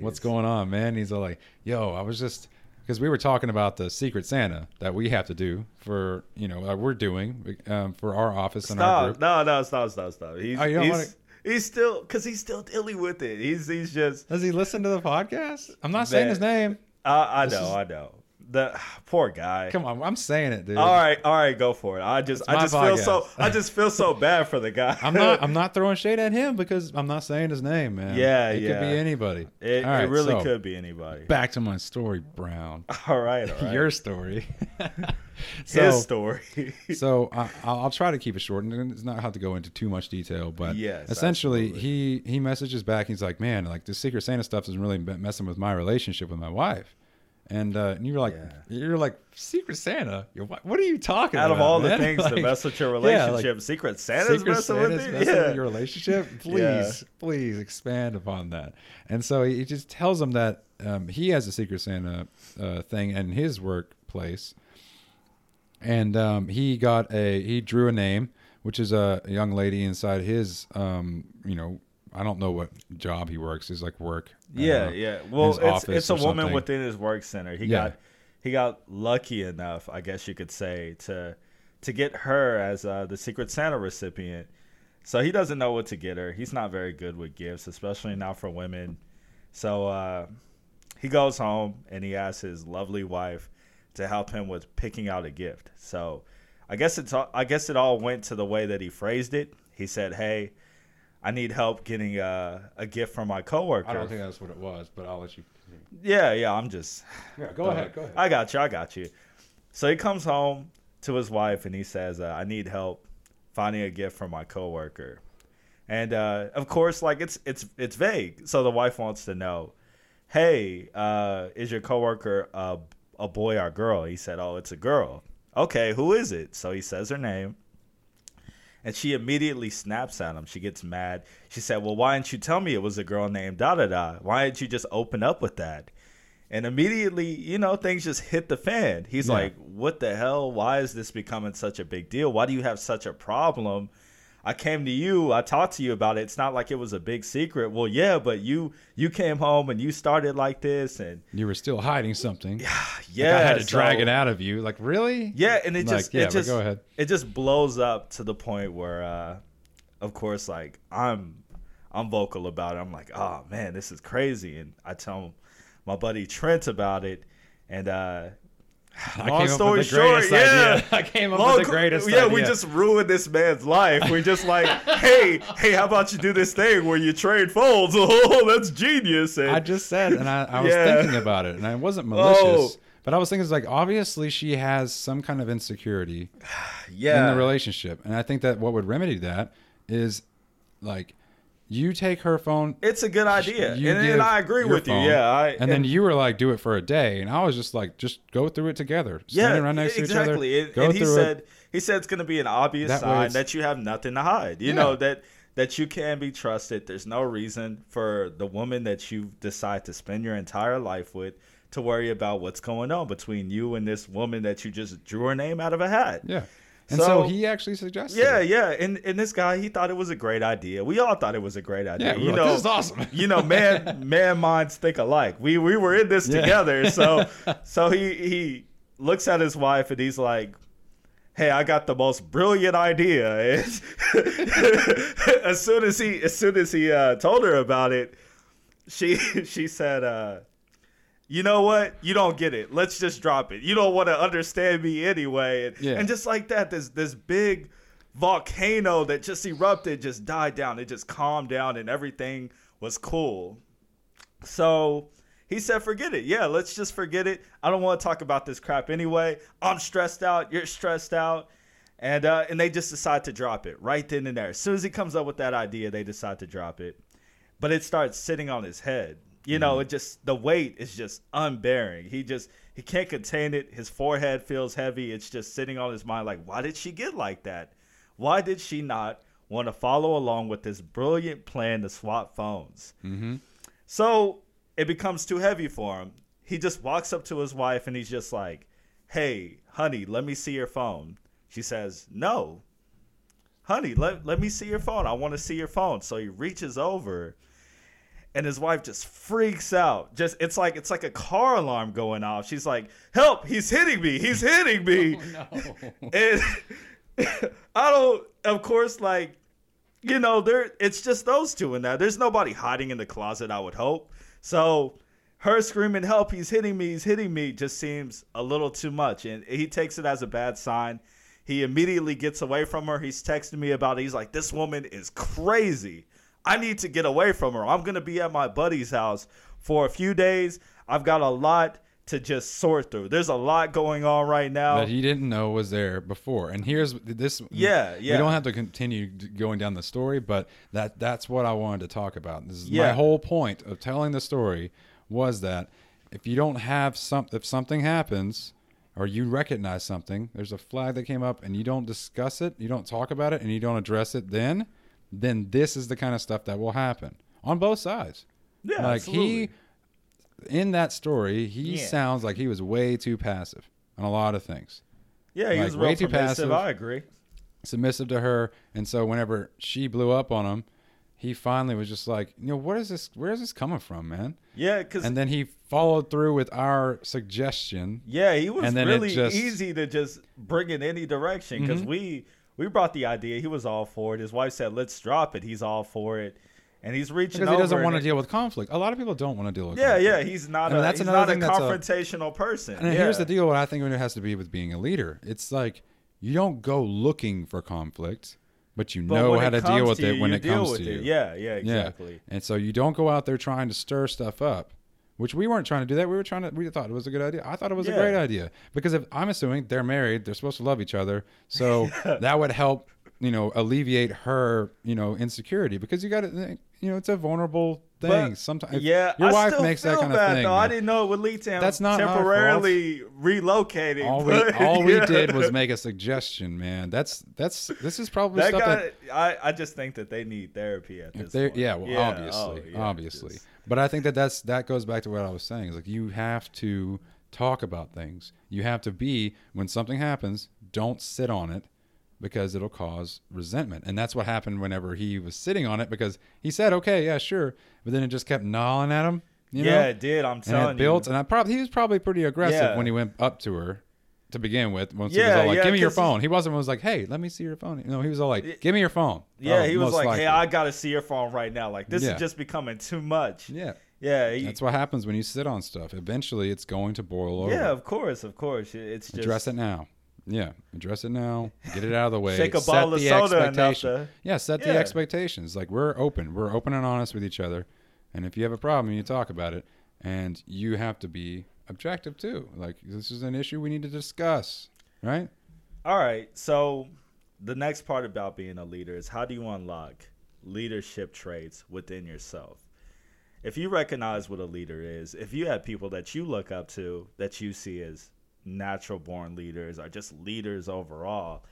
"What's going on, man?" He's all like, "Yo, I was just." Because we were talking about the Secret Santa that we have to do for, you know, we're doing um, for our office and our Stop! group. No, no, stop, stop, stop. He's Oh, he's, wanna- he's still because he's still dealing with it. He's he's just. Does he listen to the podcast? I'm not saying his name. I, I know, is- I know. The poor guy. Come on, I'm saying it, dude. All right, all right, go for it. I just, I just feel so. I just feel so bad for the guy. I'm not. I'm [laughs] not throwing shade at him because I'm not saying his name, man. Yeah, it yeah. could be anybody. It, right, it really so, could be anybody. Back to my story, Brown. [laughs] All right, all [laughs] right. Your story. His so, story. so I, I'll I'll try to keep it short, and it's not have to go into too much detail. But Yes, essentially, absolutely. he he messages back. He's like, "Man, like this Secret Santa stuff is really messing with my relationship with my wife." And, uh, and you're like, Yeah. you're like Secret Santa. You're, what, what are you talking Out about? Out of all the man?" things to [laughs] Like, mess with your yeah, like, relationship, Secret Santa's Secret messing Santa's with it. messing yeah. with your relationship. [laughs] Please, Yeah. please expand upon that. And so he just tells him that um, he has a Secret Santa uh, thing in his workplace, and um, he got a he drew a name, which is a, a young lady inside his um, you know. I don't know what job he works. He's like work. Yeah, yeah. Well, it's it's a woman something. within his work center. He Yeah. got he got lucky enough, I guess you could say, to to get her as uh, the Secret Santa recipient. So he doesn't know what to get her. He's not very good with gifts, especially not for women. So uh, he goes home and he asks his lovely wife to help him with picking out a gift. So I guess it's I guess it all went to the way that he phrased it. He said, "Hey, I need help getting a, a gift from my coworker." I don't think that's what it was, but I'll let you. Yeah, yeah, I'm just. Yeah, go ahead. Go ahead. I got you. I got you. So he comes home to his wife and he says, uh, "I need help finding a gift for my coworker." And uh, of course, like it's it's it's vague. So the wife wants to know, "Hey, uh, is your coworker a a boy or girl?" He said, "Oh, it's a girl." Okay, who is it? So he says her name. And she immediately snaps at him. She gets mad. She said, Well, why didn't you tell me it was a girl named da da da? Why didn't you just open up with that? And immediately, you know, things just hit the fan. He's Yeah. like, What the hell? Why is this becoming such a big deal? Why do you have such a problem? I came to you, I talked to you about it. It's not like it was a big secret. Well, yeah, but you you came home and you started like this and You were still hiding something. yeah, [sighs] Like I had to drag it out of you. Like really? yeah, and it Like, just yeah, it just go ahead. it just blows up to the point where uh of course like I'm I'm vocal about it. I'm like, "Oh man, this is crazy." And I tell my buddy Trent about it and uh [sighs] I long story short, yeah. idea. [laughs] I came up Long with the greatest yeah, idea. we just ruined this man's life. We just like, [laughs] hey, hey, how about you do this thing where you trade phones? [laughs] Oh, that's genius. And I just said, and I, I was Yeah. thinking about it, and I wasn't malicious. Oh. But I was thinking, it's like obviously she has some kind of insecurity [sighs] yeah, in the relationship, and I think that what would remedy that is like you take her phone, it's a good idea, and, and I agree with phone, you. Yeah, I, and, then you were like, do it for a day, and I was just like, just go through it together, yeah, right next exactly. to each other, And, go and he said it. he said it's going to be an obvious That sign that you have nothing to hide. You Yeah. know that that you can be trusted. There's no reason for the woman that you decide to spend your entire life with to worry about what's going on between you and this woman that you just drew her name out of a hat. Yeah, and So- so, he actually suggested, Yeah, it. yeah, and and this guy he thought it was a great idea. We all thought it was a great idea. Yeah, you like, know, "This is awesome." [laughs] you know, man, [laughs] man minds think alike. We we were in this Yeah. together. So [laughs] so he he looks at his wife and he's like, "Hey, I got the most brilliant idea." As soon as he as soon as he uh, told her about it, she she said. Uh, you know what? You don't get it. Let's just drop it. You don't want to understand me anyway. And, Yeah. and just like that, this this big volcano that just erupted just died down. It just calmed down and everything was cool. So he said, forget it. Yeah, let's just forget it. I don't want to talk about this crap anyway. I'm stressed out. You're stressed out. And uh, and they just decide to drop it right then and there. As soon as he comes up with that idea, they decide to drop it. But it starts sitting on his head. You know, it just the weight is just unbearing. He just he can't contain it. His forehead feels heavy. It's just sitting on his mind like, why did she get like that? Why did she not want to follow along with this brilliant plan to swap phones? hmm So it becomes too heavy for him. he just walks up to his wife and he's just like, "Hey, honey, let me see your phone." She says, "No." Honey, let, let me see your phone. I want to see your phone. So he reaches over and his wife just freaks out. Just it's like it's like a car alarm going off. She's like, "Help! He's hitting me! He's hitting me!" Oh, no. [laughs] and [laughs] I don't. Of course, like you know, there. It's just those two in there. There's nobody hiding in the closet. I would hope. So her screaming, "Help! He's hitting me! He's hitting me!" just seems a little too much, and he takes it as a bad sign. He immediately gets away from her. He's texting me about it. He's like, "This woman is crazy." I need to get away from her. I'm going to be at my buddy's house for a few days. I've got a lot to just sort through. There's a lot going on right now. that he didn't know was there before. And here's this. Yeah, yeah. We don't have to continue going down the story, but that that's what I wanted to talk about. This is my whole point of telling the story was that if you don't have some, if something happens or you recognize something, there's a flag that came up, and you don't discuss it, you don't talk about it, and you don't address it, then, then this is the kind of stuff that will happen on both sides. yeah, like absolutely. he in that story he Yeah. sounds like he was way too passive on a lot of things yeah, he like, was way too passive. I agree. submissive to her and so whenever she blew up on him he finally was just like you know what is this where is this coming from man Yeah, because and then he followed through with our suggestion yeah, he was and then really just- easy to just bring in any direction because Mhm. we we brought the idea. He was all for it. His wife said, "Let's drop it." He's all for it, and he's reaching because he doesn't want to deal with conflict a lot of people don't want to deal with Yeah, conflict. yeah, he's not I mean, a that's he's another not a that's a- confrontational person. And yeah. here's the deal: what I think it has to be with being a leader, it's like you don't go looking for conflict, but you But know how to deal with to it when it comes to it. you. Yeah, yeah, exactly. And so you don't go out there trying to stir stuff up, which we weren't trying to do that. We were trying to. We thought it was a good idea. I thought it was a great idea because if I'm assuming they're married, they're supposed to love each other, so [laughs] that would help. You know, alleviate her, you know, insecurity because you got to, eh, you know, it's a vulnerable thing. But, Sometimes, yeah, your I wife makes that kind bad, of thing. Though. I didn't know it would lead to him That's not temporarily relocating. all we but, all we did was make a [laughs] suggestion, man. That's that's this is probably that stuff guy. that I, I just think that they need therapy at this point. yeah, well, obviously, oh, yeah, obviously. just- But I think that that's that goes back to what I was saying. Is like you have to talk about things. You have to be when something happens, don't sit on it because it'll cause resentment. And that's what happened whenever he was sitting on it because he said, "Okay, yeah, sure," but then it just kept gnawing at him. You yeah, know? it did. I'm and telling it built, you. and I probably he was probably pretty aggressive Yeah. when he went up to her to begin with. Once he was Yeah, all like, yeah, "Give me your phone," he wasn't was like, "Hey, let me see your phone." Know, he was all like, "Give me your phone." yeah, Oh, he was like, likely. "Hey, I gotta see your phone right now. Like this Yeah. is just becoming too much." yeah." Yeah, he- That's what happens when you sit on stuff. Eventually, it's going to boil over. yeah, of course, of course. It's just address it now. Yeah, address it now. Get it out of the way. Shake a Set bottle of the soda to- Yeah, set the expectations. Like we're open. We're open and honest with each other. And if you have a problem, you talk about it. And you have to be objective too. Like this is an issue we need to discuss, right? All right. So the next part about being a leader is how do you unlock leadership traits within yourself? If you recognize what a leader is, if you have people that you look up to that you see as natural born leaders or just leaders overall,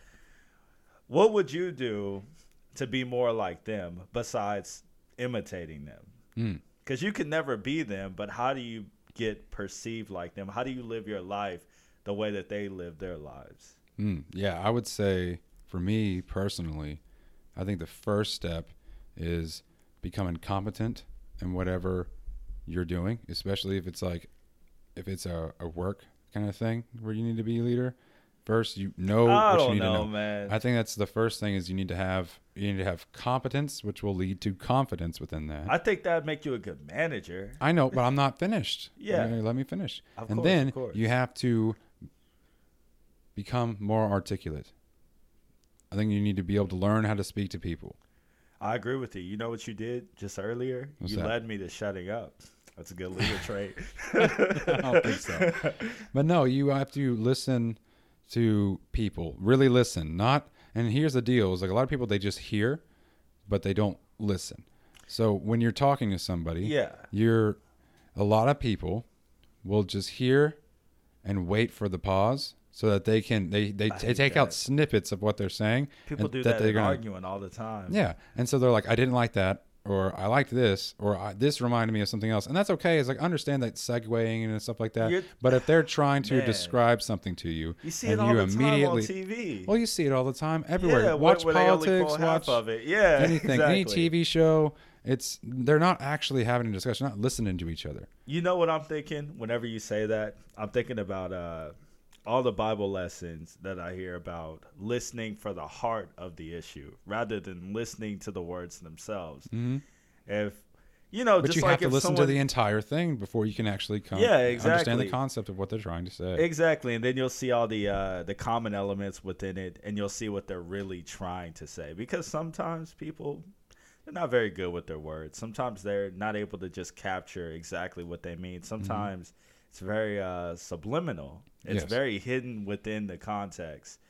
what would you do to be more like them besides imitating them? Mm. Because you can never be them, but how do you get perceived like them? How do you live your life the way that they live their lives? Mm, yeah, I would say for me personally, I think the first step is becoming competent in whatever you're doing, especially if it's like if it's a, a work kind of thing where you need to be a leader. First, you know I what don't you need know, to know. man. I think that's the first thing is you need to have you need to have competence, which will lead to confidence within that. I think that'd make you a good manager. I know, but I'm not finished. [laughs] Yeah. Let me finish. Of and course, then you have to become more articulate. I think you need to be able to learn how to speak to people. I agree with you. You know what you did just earlier? What's you that? led me to shutting up. That's a good leader [laughs] trait. I don't think so. [laughs] But no, you have to listen to people. Really listen. Not and here's the deal, is like a lot of people they just hear, but they don't listen. So when you're talking to somebody, Yeah. you're a lot of people will just hear and wait for the pause so that they can they they, they take out snippets of what they're saying People and do that, they're in gonna- arguing all the time. yeah and so they're like i didn't like that or I liked this, or I, this reminded me of something else, and that's okay. It's like understand that segueing and stuff like that. You're- but if they're trying to Man. describe something to you, You see and it all you the time immediately, on TV. well, you see it all the time everywhere. yeah, watch politics, watch of it. Yeah, anything, any. TV show. It's they're not actually having a discussion, not listening to each other. You know what I'm thinking? Whenever you say that, I'm thinking about uh, all the Bible lessons that I hear about listening for the heart of the issue rather than listening to the words themselves. hmm If you know, But just you like have to listen someone, to the entire thing before you can actually come Yeah, exactly. understand the concept of what they're trying to say. Exactly, and then you'll see all the uh, the common elements within it, and you'll see what they're really trying to say. Because sometimes people they're not very good with their words. Sometimes they're not able to just capture exactly what they mean. Sometimes it's very uh, subliminal. It's Yes. very hidden within the context.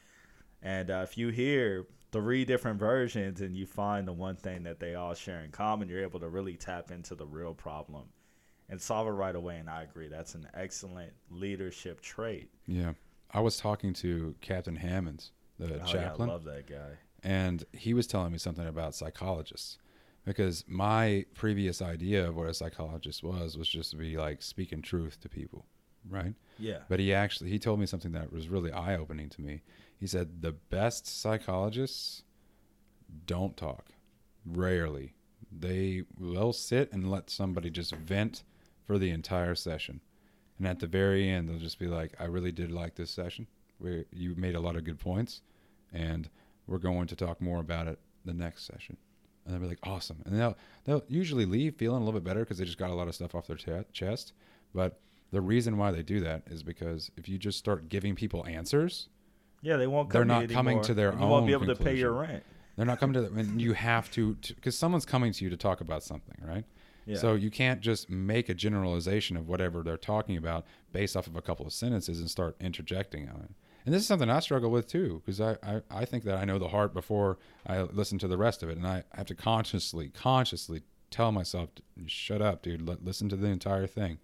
And uh, if you hear three different versions and you find the one thing that they all share in common, you're able to really tap into the real problem and solve it right away. And I agree, that's an excellent leadership trait. Yeah. I was talking to Captain Hammonds, the Oh, yeah, I chaplain, love that guy. and he was telling me something about psychologists. Because my previous idea of what a psychologist was was just to be like speaking truth to people, right? Yeah. But he actually he told me something that was really eye opening to me. He said the best psychologists don't talk. Rarely. They will sit and let somebody just vent for the entire session. And at the very end they'll just be like, I really did like this session. Where you made a lot of good points and we're going to talk more about it the next session. And they'll be like, awesome. And they'll they'll usually leave feeling a little bit better because they just got a lot of stuff off their che- chest. But the reason why they do that is because if you just start giving people answers, Yeah, they won't. They're not you coming to their and You won't be able to pay your rent. they're not coming to the, and you have to because someone's coming to you to talk about something, right? Yeah. So you can't just make a generalization of whatever they're talking about based off of a couple of sentences and start interjecting on it. And this is something I struggle with too, because I, I, I think that I know the heart before I listen to the rest of it. And I have to consciously, consciously tell myself, shut up, dude, Let, listen to the entire thing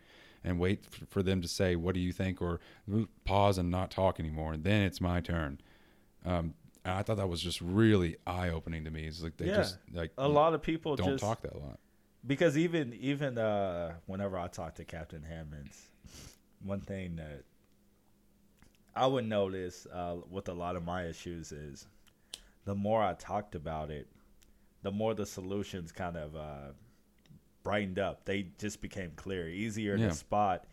and wait for them to say, what do you think? Or pause and not talk anymore. And then it's my turn. Um, I thought that was just really eye opening to me. It's like they Yeah. just like a lot of people don't just talk that lot. because even even uh, whenever I talk to Captain Hammonds, one thing that I would notice uh, with a lot of my issues is the more I talked about it, the more the solutions kind of uh, brightened up. They just became clear, easier Yeah. to spot,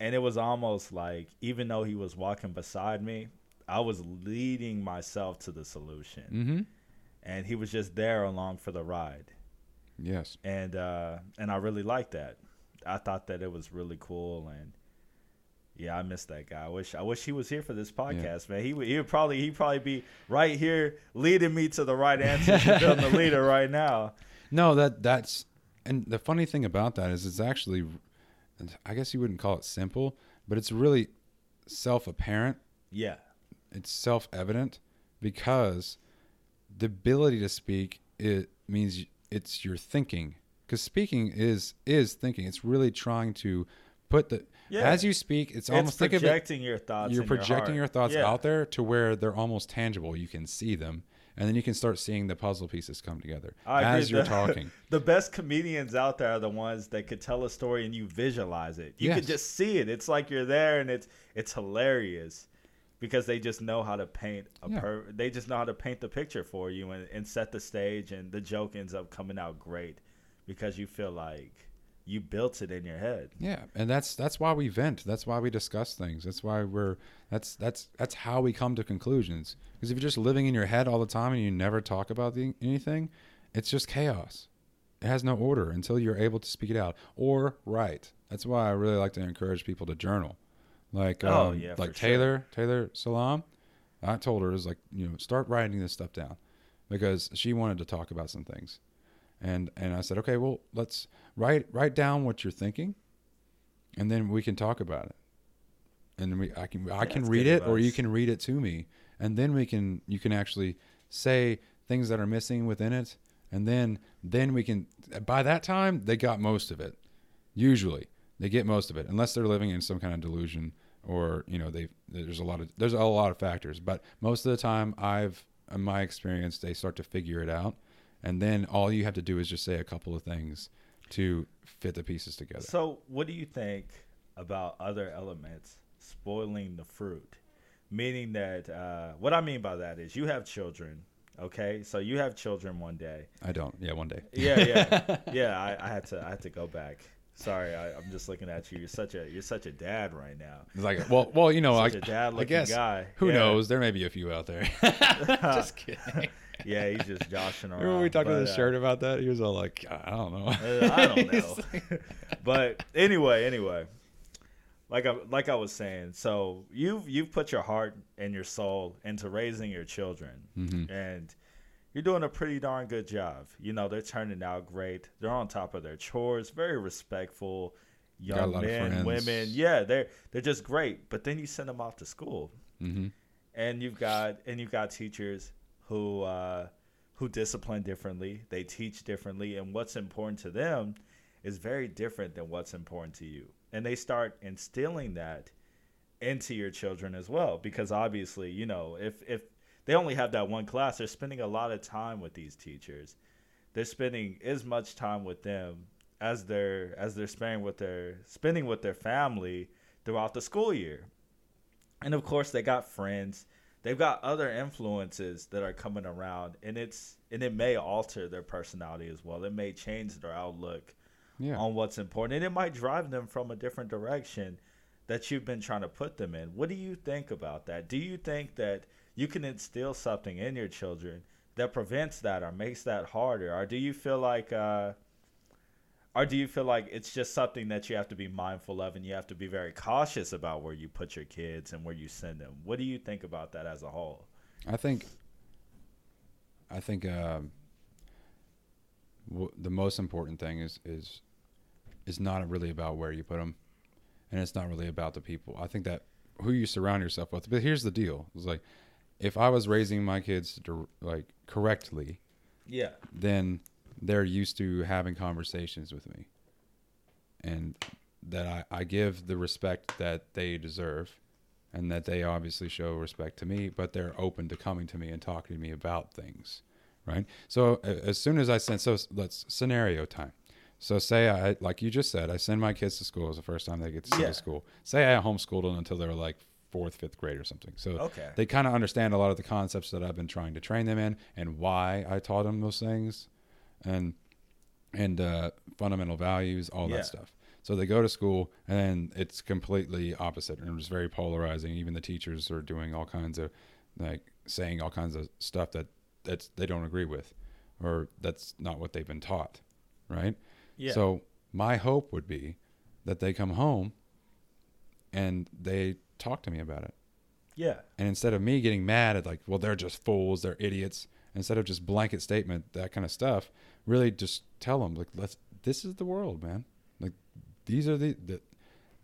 and it was almost like even though he was walking beside me, I was leading myself to the solution, Mm-hmm. and he was just there along for the ride Yes. and uh, and I really liked that. I thought that it was really cool, and yeah, I miss that guy. I wish I wish he was here for this podcast, man. He would he would probably he probably be right here leading me to the right answer to the [laughs] leader right now. No, that that's and the funny thing about that is it's actually I guess you wouldn't call it simple, but it's really self-apparent. Yeah, It's self-evident because the ability to speak it means it's your thinking cuz speaking is is thinking. It's really trying to put the Yeah. as you speak, it's, it's almost think of it projecting your thoughts. you're in projecting your, heart. thoughts Yeah. out there to where they're almost tangible. You can see them, and then you can start seeing the puzzle pieces come together I agree. as you're The- talking. [laughs] The best comedians out there are the ones that could tell a story and you visualize it. You could Yes. just see it. It's like you're there and it's it's hilarious because they just know how to paint a Yeah. per- they just know how to paint the picture for you and, and set the stage and the joke ends up coming out great because you feel like you built it in your head. Yeah, and that's that's why we vent. That's why we discuss things. That's why we're that's that's that's how we come to conclusions. Because if you're just living in your head all the time and you never talk about the, anything, it's just chaos. It has no order until you're able to speak it out or write. That's why I really like to encourage people to journal. Like Oh, um, yeah, for like sure. Taylor Taylor Salam, I told her is like you know start writing this stuff down because she wanted to talk about some things, and and I said okay well let's write write down what you're thinking, and then we can talk about it, and we I can I can read it or you can read it to me, and then we can you can actually say things that are missing within it, and then then we can by that time they got most of it, usually they get most of it unless they're living in some kind of delusion or you know they there's a lot of there's a lot of factors. But most of the time i've in my experience they start to figure it out and then all you have to do is just say a couple of things to fit the pieces together. So, what do you think about other elements spoiling the fruit? Meaning that, uh, what I mean by that is you have children, okay? So you have children one day. I don't. Yeah, one day. Yeah, yeah, [laughs] yeah. I, I had to, I had to go back. Sorry, I, I'm just looking at you. You're such a, you're such a dad right now. It's like, well, well, you know, I, Such a dad I guess guy. who Yeah. knows? There may be a few out there. [laughs] just [laughs] kidding. Yeah, he's just joshing around. [laughs] Remember when we talked to the uh, shirt about that? He was all like, I don't know. Uh, I don't [laughs] know. like- [laughs] but anyway, anyway, like I like I was saying, so you've you've put your heart and your soul into raising your children, Mhm. and you're doing a pretty darn good job. You know, they're turning out great. They're on top of their chores, very respectful young men, women. Yeah, they're they're just great. But then you send them off to school, hmm and you've got and you've got teachers who uh, who discipline differently. They teach differently, and what's important to them is very different than what's important to you. And they start instilling that into your children as well, because obviously, you know, if if they only have that one class, they're spending a lot of time with these teachers. They're spending as much time with them as they're as they're spending with their spending with their family throughout the school year. And of course, they got friends. They've got other influences that are coming around, and it's and it may alter their personality as well. It may change their outlook Yeah. on what's important, and it might drive them from a different direction that you've been trying to put them in. What do you think about that? Do you think that you can instill something in your children that prevents that or makes that harder, or do you feel like? Uh, or do you feel like it's just something that you have to be mindful of and you have to be very cautious about where you put your kids and where you send them? What do you think about that as a whole? I think. I think um, w- the most important thing is is is not really about where you put them, and it's not really about the people. I think that who you surround yourself with. But here's the deal: it's like if I was raising my kids to, like correctly, Yeah. then they're used to having conversations with me. And that I, I give the respect that they deserve and that they obviously show respect to me but they're open to coming to me and talking to me about things right? So as soon as i send so let's scenario time. So say i like you just said i send my kids to school it's the first time they get to see Yeah. to school. Say i homeschooled them until they were like fourth fifth grade or something. So Okay. they kind of understand a lot of the concepts that I've been trying to train them in and why I taught them those things and and uh, fundamental values, all Yeah. that stuff. So they go to school and it's completely opposite and it's very polarizing. Even the teachers are doing all kinds of like saying all kinds of stuff that that's they don't agree with or that's not what they've been taught, right? Yeah. So my hope would be that they come home and they talk to me about it. yeah. And instead of me getting mad at like, well, they're just fools, they're idiots, instead of just blanket statement, that kind of stuff, really just tell them like, let's. This is the world, man. Like, these are the, the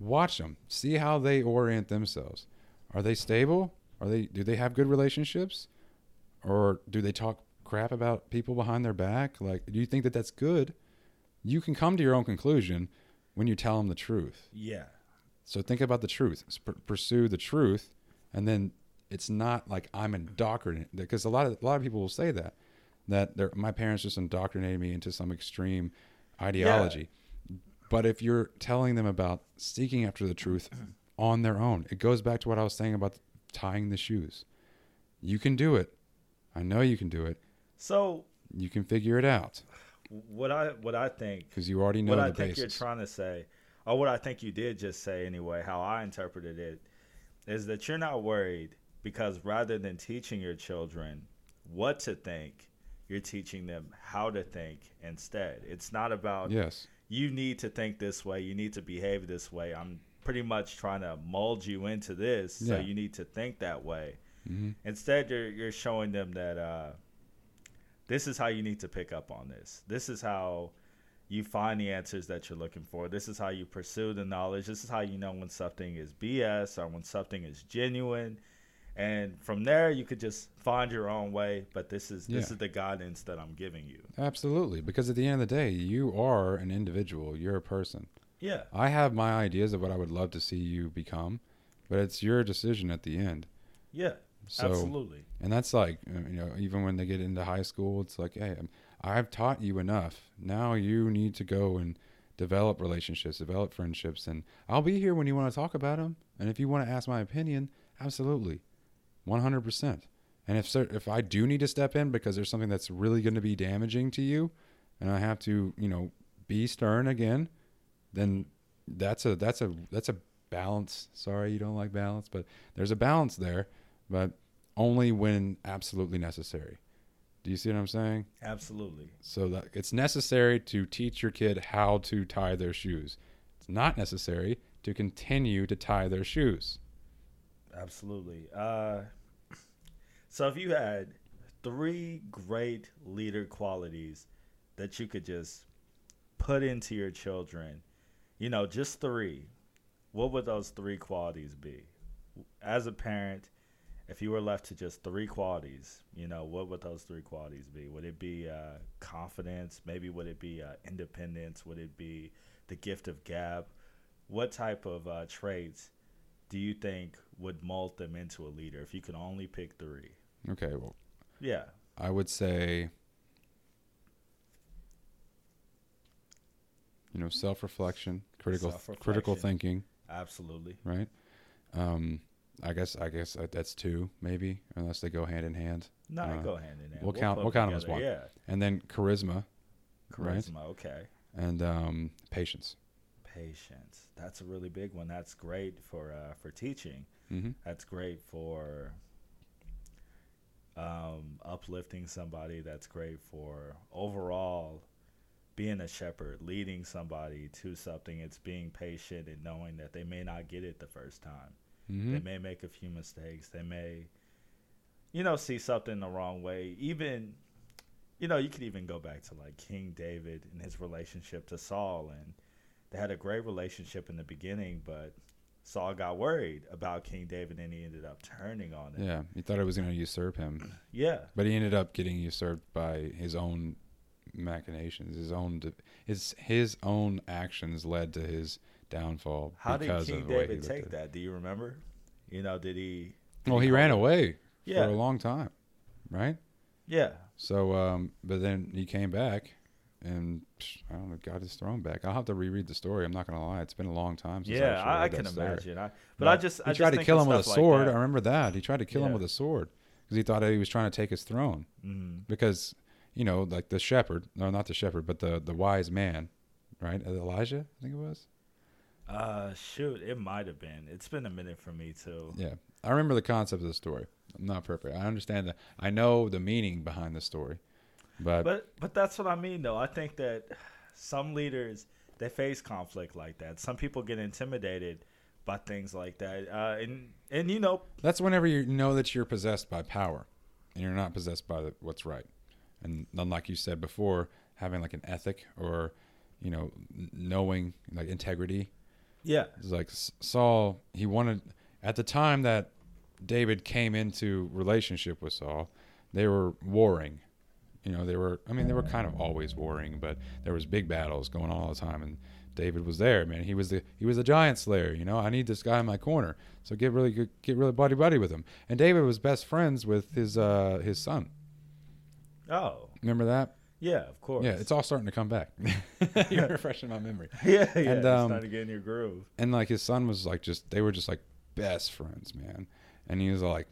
watch them, see how they orient themselves. Are they stable? Are they? Do they have good relationships? Or do they talk crap about people behind their back? Like, do you think that that's good? You can come to your own conclusion when you tell them the truth. Yeah. So think about the truth. Pursue the truth, and then it's not like I'm indoctrinated because a lot of a lot of people will say that that they're, my parents just indoctrinated me into some extreme ideology. But if you're telling them about seeking after the truth [clears throat] on their own, it goes back to what I was saying about tying the shoes. You can do it. I know you can do it. So You can figure it out what I what I think because you already know what I think basis. you're trying to say, or what I think you did just say anyway, how I interpreted it, is that you're not worried because rather than teaching your children what to think, you're teaching them how to think instead. It's not about yes. you need to think this way, you need to behave this way. I'm pretty much trying to mold you into this, so you need to think that way. hmm Instead, you're you're showing them that uh, this is how you need to pick up on this. This is how you find the answers that you're looking for. This is how you pursue the knowledge. This is how you know when something is BS or when something is genuine. And from there, you could just find your own way. But this is this is the guidance that I'm giving you. Absolutely, because at the end of the day, you are an individual. You're a person. Yeah, I have my ideas of what I would love to see you become, but it's your decision at the end. yeah, So, Absolutely. and that's like uh, you know even when they get into high school, it's like, hey, I've taught you enough. Now you need to go and develop relationships, develop friendships, and I'll be here when you want to talk about them. And if you want to ask my opinion, absolutely, one hundred percent. And if if I do need to step in because there's something that's really going to be damaging to you, and I have to you know be stern again, then that's a that's a that's a balance. Sorry, you don't like balance, but there's a balance there, but only when absolutely necessary. Do you see what I'm saying? Absolutely. So that it's necessary to teach your kid how to tie their shoes. It's not necessary to continue to tie their shoes. Absolutely. Uh, so if you had three great leader qualities that you could just put into your children, you know, just three, what would those three qualities be? As a parent, if you were left to just three qualities, you know, what would those three qualities be? Would it be uh, confidence? Maybe would it be uh, independence? Would it be the gift of gab? What type of uh, traits do you think would mold them into a leader if you could only pick three? Okay, well, Yeah. I would say you know, self-reflection, critical Self-reflection. critical thinking, Absolutely. right? Um I guess I guess that's two maybe unless they go hand in hand. No, Uh, go hand in hand. we'll count- we'll count 'em as one. Yeah. And then charisma Right. Charisma. Okay. and um patience. Patience. That's a really big one. That's great for uh, for teaching. Mhm. That's great for um, uplifting somebody. That's great for overall being a shepherd, leading somebody to something. It's being patient and knowing that they may not get it the first time. Mhm. They may make a few mistakes. They may, you know, see something the wrong way. Even, you know, you could even go back to like King David and his relationship to Saul. And they had a great relationship in the beginning, but Saul got worried about King David and he ended up turning on him. Yeah, he thought it was going to usurp him, [clears throat] Yeah. but he ended up getting usurped by his own machinations. His own de- his his own actions led to his downfall How did because King of the way he David take at that? Do you remember? You know, did he? did Well, he call ran away Yeah. for a long time, right? Yeah. So, um, but then he came back and psh, I don't know, got his throne back. I'll have to reread the story. I'm not gonna lie; it's been a long time since Yeah, I, I can imagine. I, but I just he I tried just to kill him with a like sword. I remember that he tried to kill him with a sword because he thought he was trying to take his throne. Mhm. because you know like the shepherd no not the shepherd but the the wise man right elijah i think it was Uh, shoot, it might have been. It's been a minute for me too. yeah i remember the concept of the story i'm not perfect i understand that i know the meaning behind the story but, But but that's what I mean though. I think that some leaders they face conflict like that. Some people get intimidated by things like that. Uh, and and you know, that's whenever you know that you're possessed by power and you're not possessed by the, what's right and then like you said before having like an ethic or you know knowing like integrity yeah, It's like Saul, he wanted at the time that David came into relationship with Saul, they were warring. You know, they were I mean, they were kind of always warring, but there was big battles going on all the time and David was there, man. He was the he was the giant slayer, you know. I need this guy in my corner. So get really good get really buddy buddy with him. And David was best friends with his uh his son. oh Remember that? yeah, of course. Yeah, it's all starting to come back. [laughs] You're refreshing my memory. [laughs] yeah, yeah. and, it's um, starting to get in your groove. and like his son was like just they were just like best friends man and he was like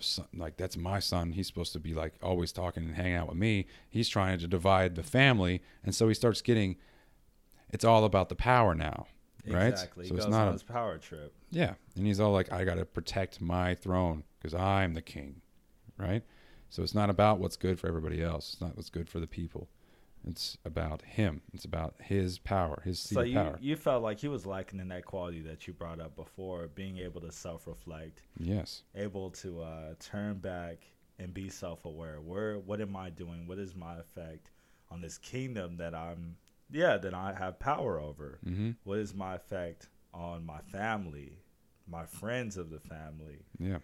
son, like that's my son. He's supposed to be like always talking and hanging out with me. He's trying to divide the family. And so he starts getting it's all about the power now right? Exactly. so he it's goes not on a, his power trip. yeah. And he's all like i gotta protect my throne because i'm the king right? So it's not about what's good for everybody else. It's not what's good for the people it's about him it's about his power his So you power you felt like he was lacking in that quality that you brought up before, being able to self reflect, yes able to uh, turn back and be self aware. Where what am I doing? What is my effect on this kingdom that I'm yeah, that I have power over? mm-hmm What is my effect on my family, my friends of the family? yeah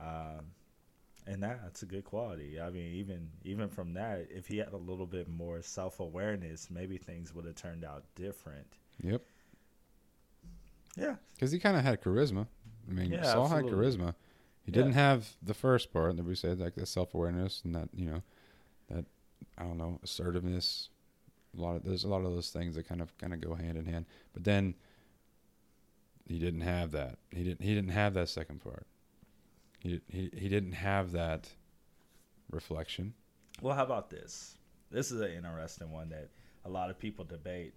Um, and that's a good quality. I mean, even even from that, if he had a little bit more self awareness, maybe things would have turned out different. yep Yeah, Because he kind of had charisma. I mean, Yeah, Saul absolutely. had charisma. He didn't have the first part that we said, like the self awareness and that you know, that I don't know assertiveness. A lot of there's a lot of those things that kind of kind of go hand in hand. But then he didn't have that. He didn't. He didn't have that second part. He he he didn't have that reflection. Well, how about this? This is an interesting one that a lot of people debate.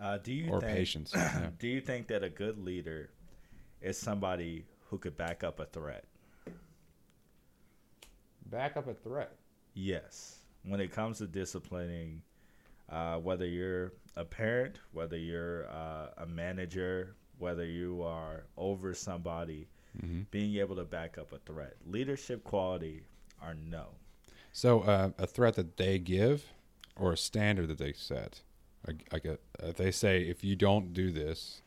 Uh, do you or think, patience. [clears throat] yeah. Do you think that a good leader is somebody who could back up a threat? Back up a threat. Yes. When it comes to disciplining, uh, whether you're a parent, whether you're uh, a manager, whether you are over somebody, hmm being able to back up a threat. Leadership quality are no. So uh, a threat that they give, or a standard that they set, like, like a, uh, they say if you don't do this,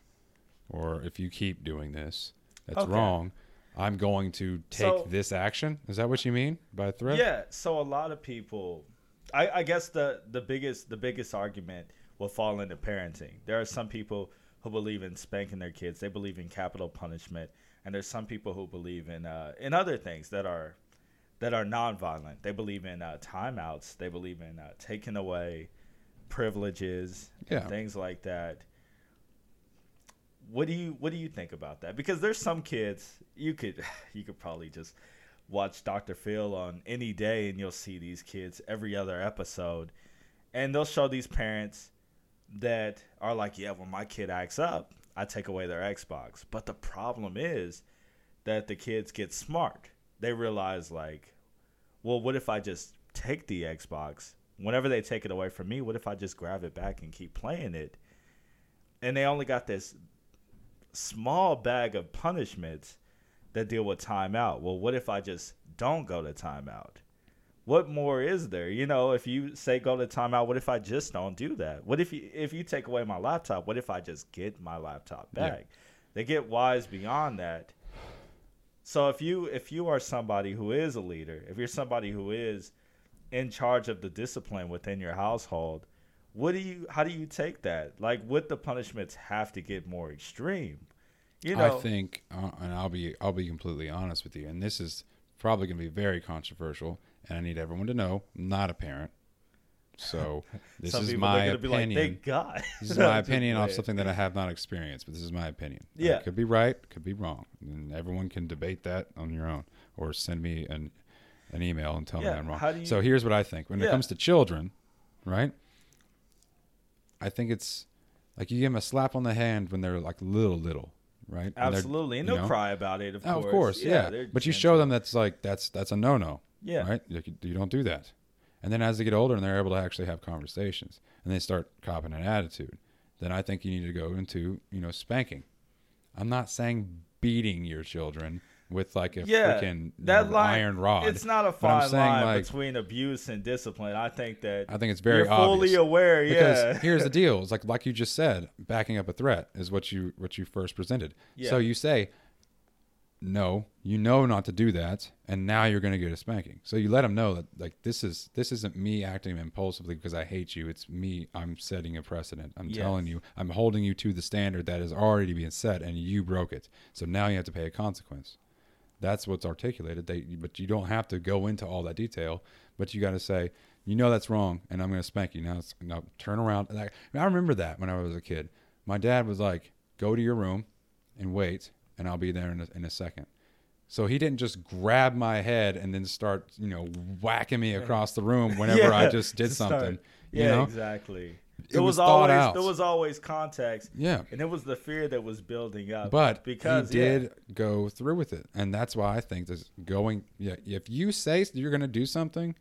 or if you keep doing this, that's Okay. wrong. I'm going to take So- this action. Is that what you mean by threat? Yeah. So a lot of people, I, I guess the the biggest the biggest argument will fall into parenting. There are some people who believe in spanking their kids. They believe in capital punishment, and there's some people who believe in uh, in other things that are that are nonviolent. They believe in uh, timeouts. They believe in uh, taking away privileges, Yeah. and things like that. What do you what do you think about that? Because there's some kids you could [laughs] you could probably just watch Dr. Phil on any day and you'll see these kids every other episode and they'll show these parents that are like, yeah, when my kid acts up, I take away their Xbox. But the problem is that the kids get smart. They realize like, well, what if I just take the Xbox? Whenever they take it away from me, what if I just grab it back and keep playing it? And they only got this small bag of punishments that deal with timeout. Well, what if I just don't go to timeout? What more is there? You know, if you say go to timeout, what if I just don't do that? What if you if you take away my laptop? What if I just get my laptop Yeah. back? They get wise beyond that. So if you if you are somebody who is a leader, if you're somebody who is in charge of the discipline within your household, what do you how do you take that? Like would the punishments have to get more extreme? You know, I think, uh, and I'll be I'll be completely honest with you, and this is probably going to be very controversial, and I need everyone to know, I'm not a parent, so [laughs] this some is people my are gonna be like, opinion. thank God. this is my [laughs] opinion off something that I have not experienced, but this is my opinion. Yeah. It could be right, could be wrong, and everyone can debate that on your own, or send me an an email and tell me I'm wrong. you- so here's what I think: when it comes to children, right? I think it's like you give them a slap on the hand when they're like little, little, right? Absolutely, and they'll know? cry about it. Of Oh, course, of course, yeah. they're But you show them that's like that's that's a no no. Yeah. Right? Like, you don't do that. And then as they get older and they're able to actually have conversations and they start copping an attitude, then I think you need to go into, you know, spanking. I'm not saying beating your children with like a Yeah, freaking that line, iron rod. It's not a fine line like- between abuse and discipline. I think that I think it's very you're fully aware. because yeah, here's the [laughs] deal it's like like you just said backing up a threat is what you what you first presented Yeah. so you say no you know not to do that and now you're going to get a spanking. So you let them know that like this is this isn't me acting impulsively because i hate you. It's me i'm setting a precedent. I'm Yes. telling you i'm holding you to the standard that is already being set and you broke it. So now you have to pay a consequence. That's what's articulated. They but you don't have to go into all that detail but you got to say you know that's wrong and i'm going to spank you. Now it's, now turn around. And I, I remember that when i was a kid. My dad was like go to your room and wait and i'll be there in a, in a second so he didn't just grab my head and then start you know whacking me across the room [laughs] whenever i just did something yeah, you know exactly. It There was was, always out. there was always context, yeah and it was the fear that was building up. But because he yeah, did go through with it, and that's why I think this going. Yeah, if you say you're going to do something,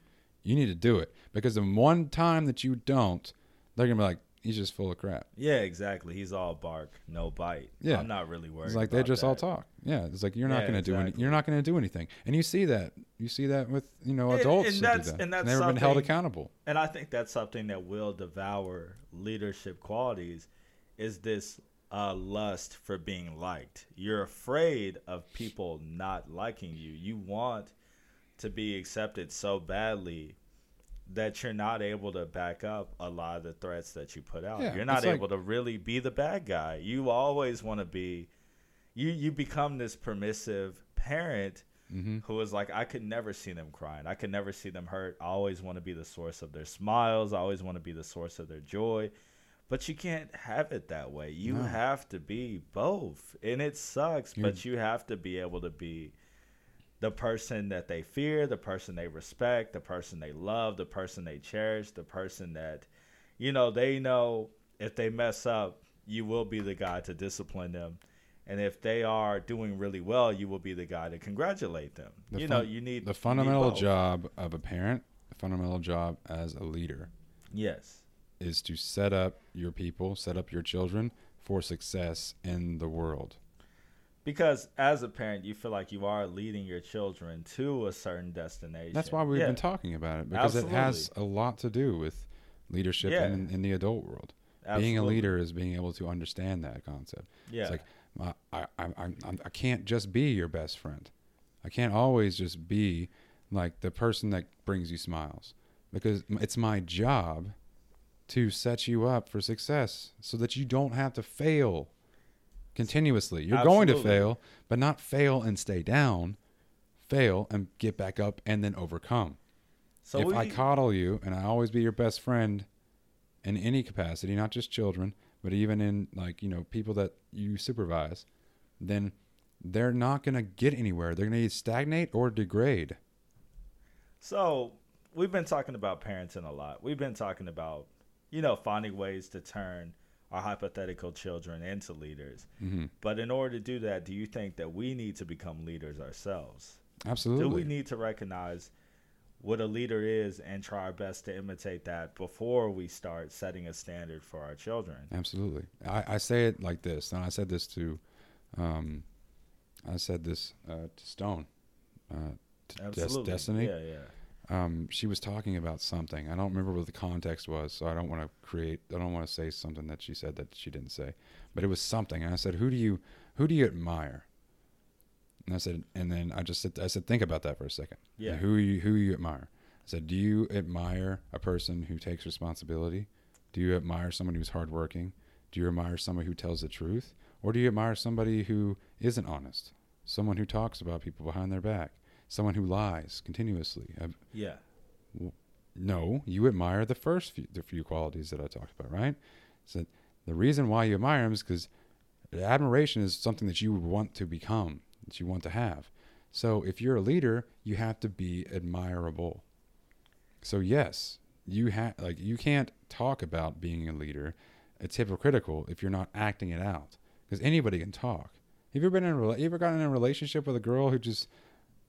you need to do it because the one time that you don't, they're going to be like, "He's just full of crap." yeah, exactly. He's all bark, no bite. Yeah. I'm not really worried. It's like they just all talk. Yeah, it's like you're not Yeah, going to do any, you're not going to do anything, and you see that you see that with you know And- adults and who that's- that. and that's Never been held accountable. And I think that's something that will devour leadership qualities is this uh, lust for being liked. You're afraid of people not liking you. You want to be accepted so badly that you're not able to back up a lot of the threats that you put out. Yeah, you're not it's like- able to really be the bad guy. You always want to be you you become this permissive parent hmm who was like, I could never see them crying. I could never see them hurt. I always want to be the source of their smiles. I always want to be the source of their joy. But you can't have it that way. You No. have to be both. And it sucks, You're- but you have to be able to be the person that they fear, the person they respect, the person they love, the person they cherish, the person that, you know, they know if they mess up, you will be the guy to discipline them. And if they are doing really well, you will be the guy to congratulate them. The you fun- know, you need The you need fundamental job of a parent, the fundamental job as a leader, Yes. is to set up your people, set up your children for success in the world. Because as a parent, you feel like you are leading your children to a certain destination. That's why we've Yeah. been talking about it because it has a lot to do with leadership Yeah. in, in the adult world. Being a leader is being able to understand that concept. Yeah. It's like I, I, I, I can't just be your best friend. I can't always just be like the person that brings you smiles because it's my job to set you up for success so that you don't have to fail continuously. You're going to fail, but not fail and stay down. Fail and get back up and then overcome. so if we, I coddle you and I always be your best friend in any capacity, not just children, but even in like, you know, people that you supervise, then they're not going to get anywhere. They're going to stagnate or degrade. So we've been talking about parenting a lot. We've been talking about, you know, finding ways to turn our hypothetical children into leaders. hmm But in order to do that, do you think that we need to become leaders ourselves? Absolutely. Do we need to recognize what a leader is and try our best to imitate that before we start setting a standard for our children? Absolutely. I, I say it like this, and I said this to, um, I said this uh, to Stone, uh, to Des- Destiny. Yeah, yeah. Um, she was talking about something. I don't remember what the context was, so I don't want to create. I don't want to say something that she said that she didn't say, but it was something. And I said, "Who do you, who do you admire?" And I said, and then I just said, I said, think about that for a second. Yeah. And who you, who you admire? I said, do you admire a person who takes responsibility? Do you admire someone who's hardworking? Do you admire someone who tells the truth, or do you admire somebody who isn't honest? Someone who talks about people behind their back? Someone who lies continuously? Uh, Yeah. no, you admire the first few, the few qualities that I talked about, right? So the reason why you admire them is because admiration is something that you want to become, that you want to have. So if you're a leader, you have to be admirable. So yes, you have like you can't talk about being a leader. It's hypocritical if you're not acting it out because anybody can talk. Have you ever been in a you ever gotten in a relationship with a girl who just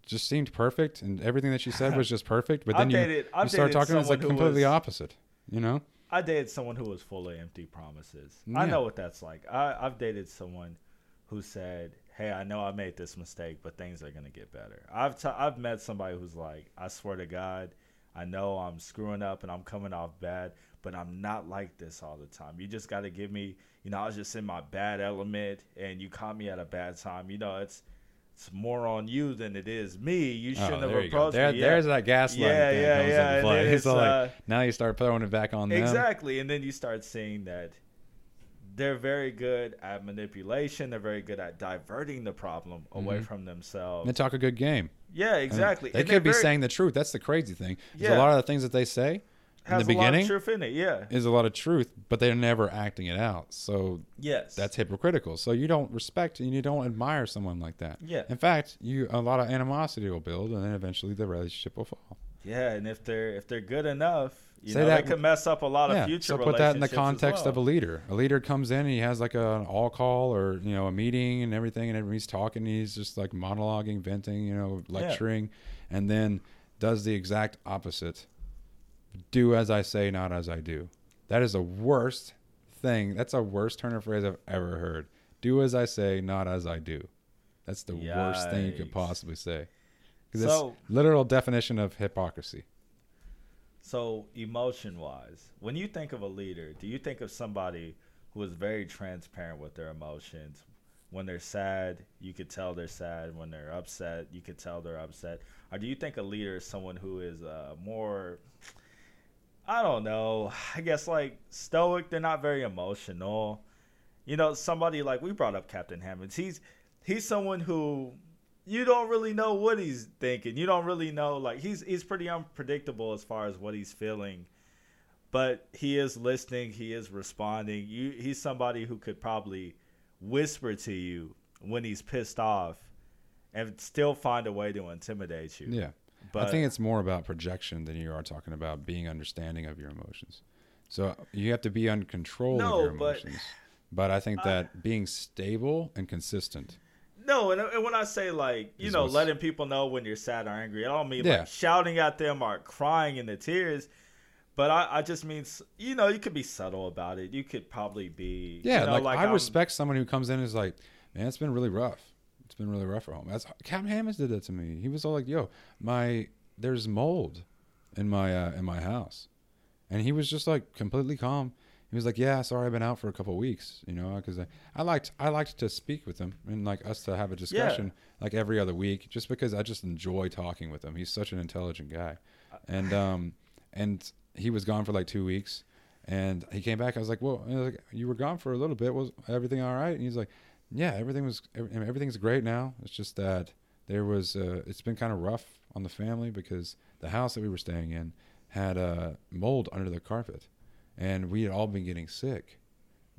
just seemed perfect and everything that she said was just perfect, but [laughs] then you dated- you start talking, it's like completely was- opposite. You know? I dated someone who was full of empty promises. Yeah. I know what that's like. I, I've dated someone who said, "Hey, I know I made this mistake, but things are gonna get better." I've t- I've met somebody who's like, "I swear to God, I know I'm screwing up and I'm coming off bad, but I'm not like this all the time. You just got to give me, you know, I was just in my bad element, and you caught me at a bad time. You know, it's." It's more on you than it is me. You shouldn't Oh, have approached There, me. Yeah. There's that gaslighting Yeah, thing yeah, comes yeah, into play. It's [laughs] it's, like uh, now you start throwing it back on them. Exactly. And then you start seeing that they're very good at manipulation. They're very good at diverting the problem away Mhm. from themselves. They talk a good game. yeah, exactly. They And could be very- saying the truth. That's the crazy thing. is Yeah. A lot of the things that they say in the a lot of beginning truth in it. Yeah. is a lot of truth, but they're never acting it out. So Yes. that's hypocritical. So you don't respect and you don't admire someone like that. Yeah. In fact, you a lot of animosity will build, and then eventually the relationship will fall. yeah. And if they're if they're good enough, you Say know, that- they could mess up a lot of yeah. future So put that in the context well. of a leader. A leader comes in and he has like a, an all call or you know a meeting and everything, and everybody's talking. And he's just like monologuing, venting, you know, lecturing, and then does the exact opposite. Do as I say, not as I do. That is the worst thing. That's a worst turn of phrase I've ever heard. Do as I say, not as I do. That's the worst thing you could possibly say. Because So- it's literal definition of hypocrisy. So, emotion wise, when you think of a leader, do you think of somebody who is very transparent with their emotions? When they're sad, you could tell they're sad. When they're upset, you could tell they're upset. Or do you think a leader is someone who is uh, more, I don't know, [sighs] I guess like stoic? They're not very emotional. You know, somebody like we brought up Captain Hammonds. He's he's someone who you don't really know what he's thinking. You don't really know like he's he's pretty unpredictable as far as what he's feeling. But he is listening, he is responding. You he's somebody who could probably whisper to you when he's pissed off and still find a way to intimidate you. Yeah. But I think it's more about projection than you are talking about being understanding of your emotions. So you have to be in control No, of your emotions. But, but I think I- that being stable and consistent. No, and, and when I say like you know letting people know when you're sad or angry, I don't mean Yeah. like shouting at them or crying in the tears, but I, I just mean you know you could be subtle about it. You could probably be Yeah, you know, like, I I'm- respect someone who comes in and is like, man, it's been really rough. It's been really rough at home. That's Captain Hammonds did that to me. He was all like, yo, my there's mold in my uh, in my house, and he was just like completely calm. He was like, yeah, sorry, I've been out for a couple weeks, you know, because I, I liked I liked to speak with him and like us to have a discussion like every other week, just because I just enjoy talking with him. He's such an intelligent guy, and um and he was gone for like two weeks. And he came back. I was like, "Well, like, you were gone for a little bit. Was everything all right?" And he's like, "Yeah, everything was. Everything's great now. It's just that there was. Uh, it's been kind of rough on the family because the house that we were staying in had uh, mold under the carpet, and we had all been getting sick.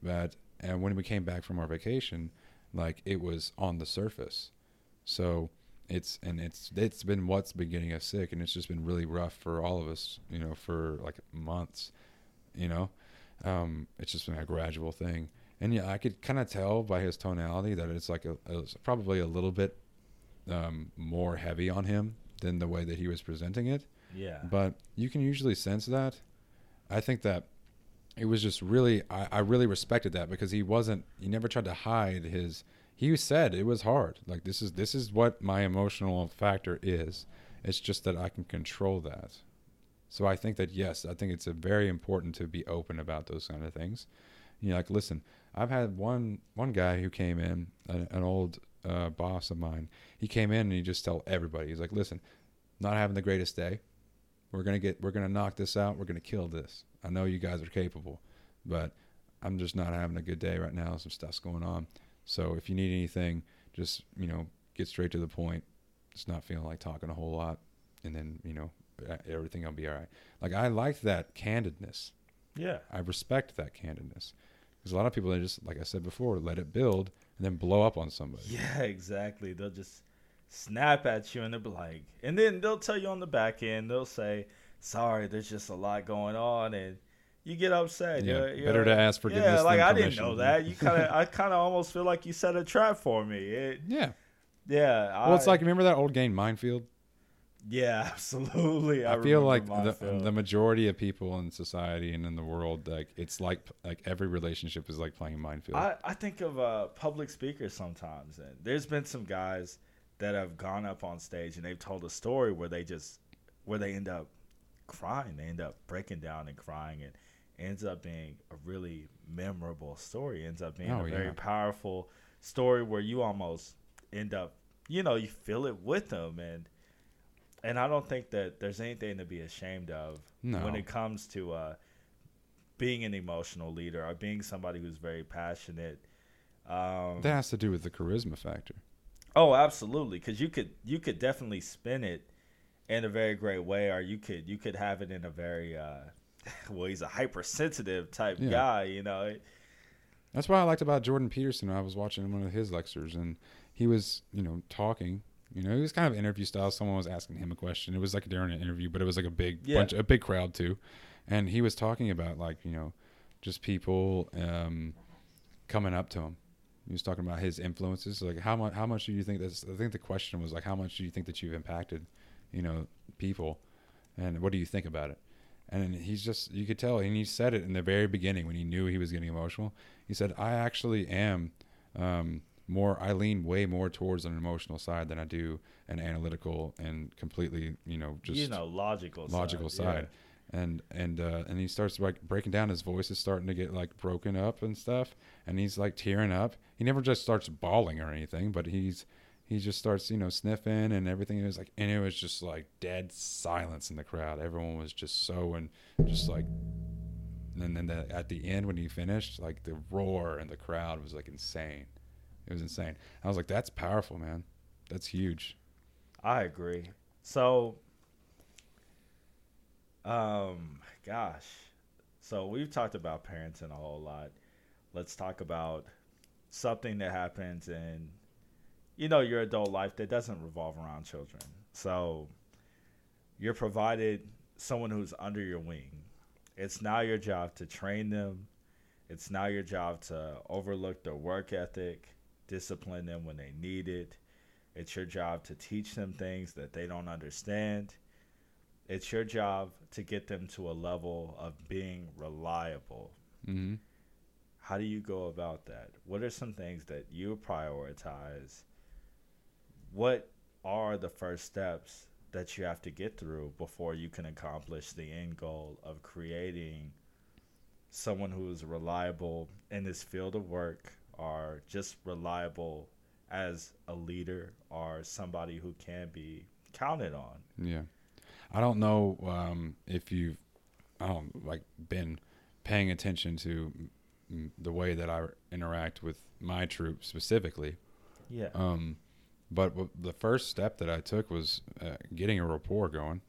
But and when we came back from our vacation, like it was on the surface. So it's and it's it's been what's been getting us sick, and it's just been really rough for all of us. You know, for like months you know um, it's just been a gradual thing and yeah i could kind of tell by his tonality that it's like a, it's probably a little bit um, more heavy on him than the way that he was presenting it. Yeah. But you can usually sense that. I think that it was just really I, I really respected that because he wasn't he never tried to hide his he said it was hard. Like this is this is what my emotional factor is. It's just that i can control that. So I think that yes, I think it's a very important to be open about those kind of things. You know, like listen, I've had one one guy who came in, an, an old uh, boss of mine. He came in and he just told everybody, he's like, listen, not having the greatest day. We're gonna get, we're gonna knock this out. We're gonna kill this. I know you guys are capable, but I'm just not having a good day right now. Some stuff's going on. So if you need anything, just you know, get straight to the point. Just not feeling like talking a whole lot, and then you know, everything will be all right. Like I like that candidness. yeah I respect that candidness because a lot of people they just, like I said before, let it build and then blow up on somebody. [laughs] yeah exactly. They'll just snap at you and they'll be like, and then they'll tell you on the back end they'll say, "Sorry, there's just a lot going on," and you get upset. Yeah, You're- you're better to ask forgiveness Yeah, like I didn't know that. You kind of, I kind of almost feel like you set a trap for me. It, Yeah. yeah. Well, it's I- like remember that old game Minefield. Yeah, [laughs] absolutely. I, feel like the, the majority of people in society and in the world, like it's like like every relationship is like playing Minefield. I, I think of uh, public speakers sometimes, and there's been some guys that have gone up on stage and they've told a story where they just where they end up crying, they end up breaking down and crying, and ends up being a really memorable story. Ends up being Oh, a very powerful story where you almost end up, you know, you feel it with them, and and I don't think that there's anything to be ashamed of No. when it comes to uh, being an emotional leader or being somebody who's very passionate. Um, that has to do with the charisma factor. oh, absolutely, because you could you could definitely spin it in a very great way, or you could you could have it in a very uh, [laughs] well, he's a hypersensitive type Yeah. guy, you know. That's what I liked about Jordan Peterson. I was watching one of his lectures, and he was, you know, talking. You know, it was kind of interview style. Someone was asking him a question. It was like during an interview, but it was like a big Yeah. bunch, a big crowd too. And he was talking about like, you know, just people um, coming up to him. He was talking about his influences. Like how much, how much do you think that's? I think the question was like, how much do you think that you've impacted, you know, people, and what do you think about it? And he's just, you could tell, and he said it in the very beginning when he knew he was getting emotional. He said, I actually am um, more, I lean way more towards an emotional side than I do an analytical and completely, you know, just you know, logical, logical side. side. And and uh, and he starts like breaking down. His voice is starting to get like broken up and stuff. And he's like tearing up. He never just starts bawling or anything, but he's he just starts you know sniffing and everything. It was like and it was just like dead silence in the crowd. Everyone was just so and just like. And then the, at the end when he finished, like the roar and the crowd was like insane. It was insane. I was like, that's powerful, man. that's huge. I agree. So, um, gosh, so we've talked about parenting a whole lot. Let's talk about something that happens in, you know, your adult life that doesn't revolve around children. So, you're provided someone who's under your wing. It's now your job to train them. It's now your job to overlook their work ethic, discipline them when they need it. It's your job to teach them things that they don't understand. It's your job to get them to a level of being reliable. Mm-hmm. How do you go about that? What are some things that you prioritize? What are the first steps that you have to get through before you can accomplish the end goal of creating someone who is reliable in this field of work or just reliable as a leader or somebody who can be counted on. Yeah, I don't know um, if you've, I don't like been paying attention to m- the way that I interact with my troop specifically. Yeah. Um, but w- the first step that I took was uh, getting a rapport going.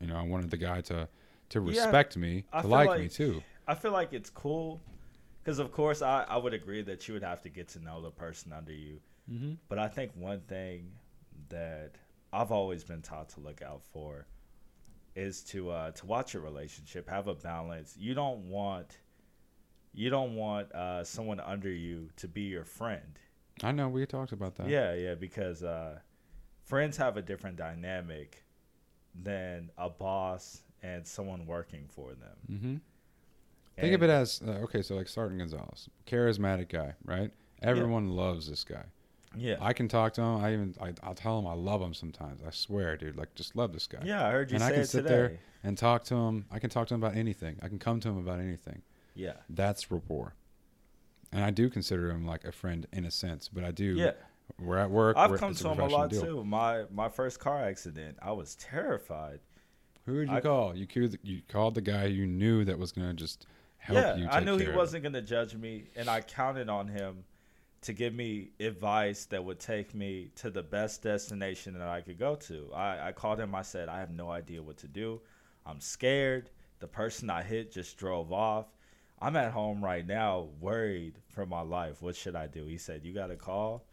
You know, I wanted the guy to to Yeah, respect me, to feel like, me too. I feel like it's cool because, of course, I, I would agree that you would have to get to know the person under you. Mm-hmm. But I think one thing that I've always been taught to look out for is to uh, to watch your relationship, have a balance. You don't want you don't want uh, someone under you to be your friend. I know we talked about that. Yeah, yeah, because uh, friends have a different dynamic than a boss and someone working for them. Mm-hmm. Think of it as uh, okay. So like Sergeant Gonzalez, charismatic guy, right? Everyone loves this guy. yeah, I can talk to him. I even I, I'll tell him I love him sometimes. I swear, dude. Like just love this guy. yeah. I heard you and I can it sit today. there and talk to him. I can talk to him about anything. I can come to him about anything. Yeah, That's rapport. And I do consider him like a friend in a sense, but I do. yeah. We're at work. I've come to him a lot deal. too. My my first car accident, I was terrified. Who did you I- call? You you called the guy you knew that was gonna just help yeah, you. I knew he wasn't going to judge me, and I counted on him to give me advice that would take me to the best destination that I could go to. I, I called him. I said, I have no idea what to do. I'm scared. The person I hit just drove off. I'm at home right now, worried for my life. What should I do? He said, You got to call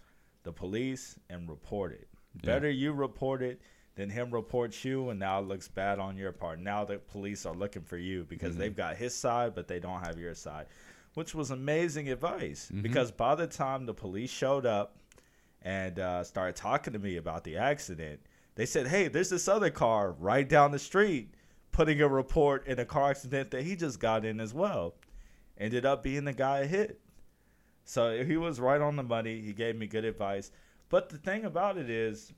the police and report it. Yeah. Better you report it than him reports you, and now it looks bad on your part. Now the police are looking for you because Mhm. they've got his side, but they don't have your side, which was amazing advice. Mhm. Because by the time the police showed up and uh, started talking to me about the accident, they said, "Hey, there's this other car right down the street putting a report in a car accident that he just got in as well." Ended up being the guy hit. So he was right on the money. He gave me good advice. But the thing about it is,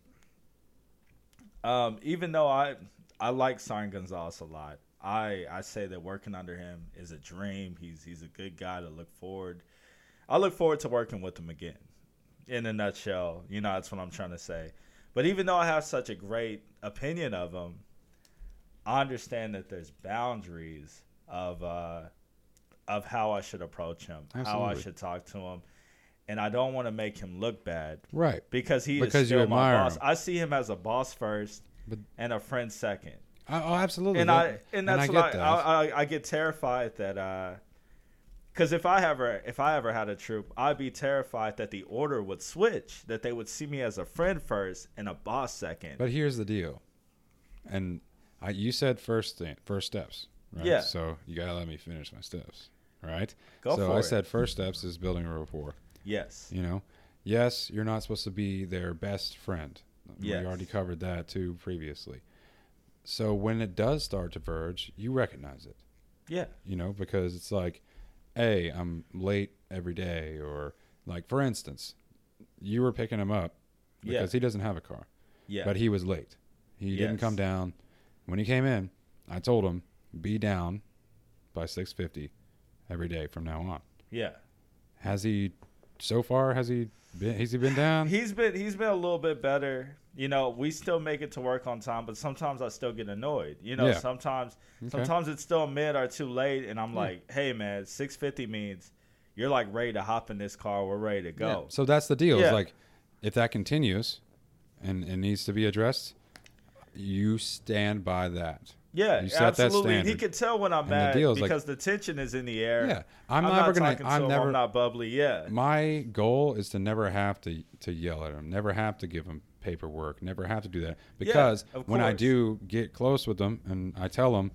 um, even though I I like Sergeant Gonzalez a lot, I I say that working under him is a dream. He's he's a good guy to look forward. I look forward to working with him again. In a nutshell, you know that's what I'm trying to say. But even though I have such a great opinion of him, I understand that there's boundaries of uh, of how I should approach him, how I should talk to him, and I don't want to make him look bad right. because he Because is still my boss. him. I see him as a boss first But- and a friend second. I, oh, absolutely. And I and I that's get what that. I, I, I get terrified that uh because if I ever if I ever had a troop, I'd be terrified that the order would switch, that they would see me as a friend first and a boss second. But here's the deal, and I, you said first thing, first steps, right? Yeah. So you gotta let me finish my steps, right? Go so for I it. said first steps is building a rapport. Yes. You know, yes, you're not supposed to be their best friend. Yes. We already covered that too previously. So when it does start to verge, you recognize it. Yeah. You know, because it's like, hey, I'm late every day, or like for instance, you were picking him up Yeah. because he doesn't have a car Yeah. but he was late. He didn't come down. When he came in, I told him be down by 6:50 every day from now on. yeah. Has he so far has he been has he been down? He's been he's been a little bit better. You know, we still make it to work on time, but sometimes I still get annoyed. You know, Yeah. sometimes Okay. sometimes it's still mid or too late, and I'm Yeah. like, hey man, six fifty means you're like ready to hop in this car. We're ready to Yeah. go. So that's the deal. Yeah. It's like if that continues, and it needs to be addressed, you stand by that. Yeah, You set that absolutely. He standard. could tell when I'm And mad deal is, like- because the tension is in the air. Yeah, I'm, I'm, never not gonna. I'm him. never. I'm not bubbly. Yeah. my goal is to never have to to yell at him, never have to give him paperwork, never have to do that because of when I do get close with him and I tell him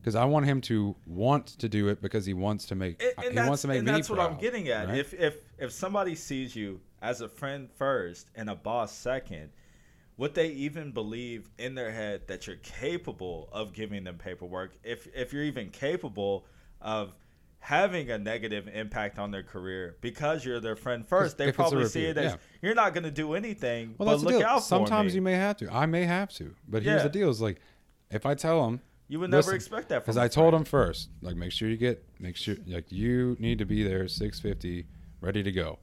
because I want him to want to do it because he wants to make And, and he wants to make and me that's what I'm getting at. right? If if if somebody sees you as a friend first and a boss second, would they even believe in their head that you're capable of giving them paperwork? If if you're even capable of having a negative impact on their career because you're their friend first, they if it's a probably see it as yeah. you're not going to do anything well, but look out for Sometimes me. you may have to. I may have to, but here's Yeah. the deal: is like if I tell them You would never expect that from because I told them first, like make sure you get make sure like you need to be there six fifty, ready to go,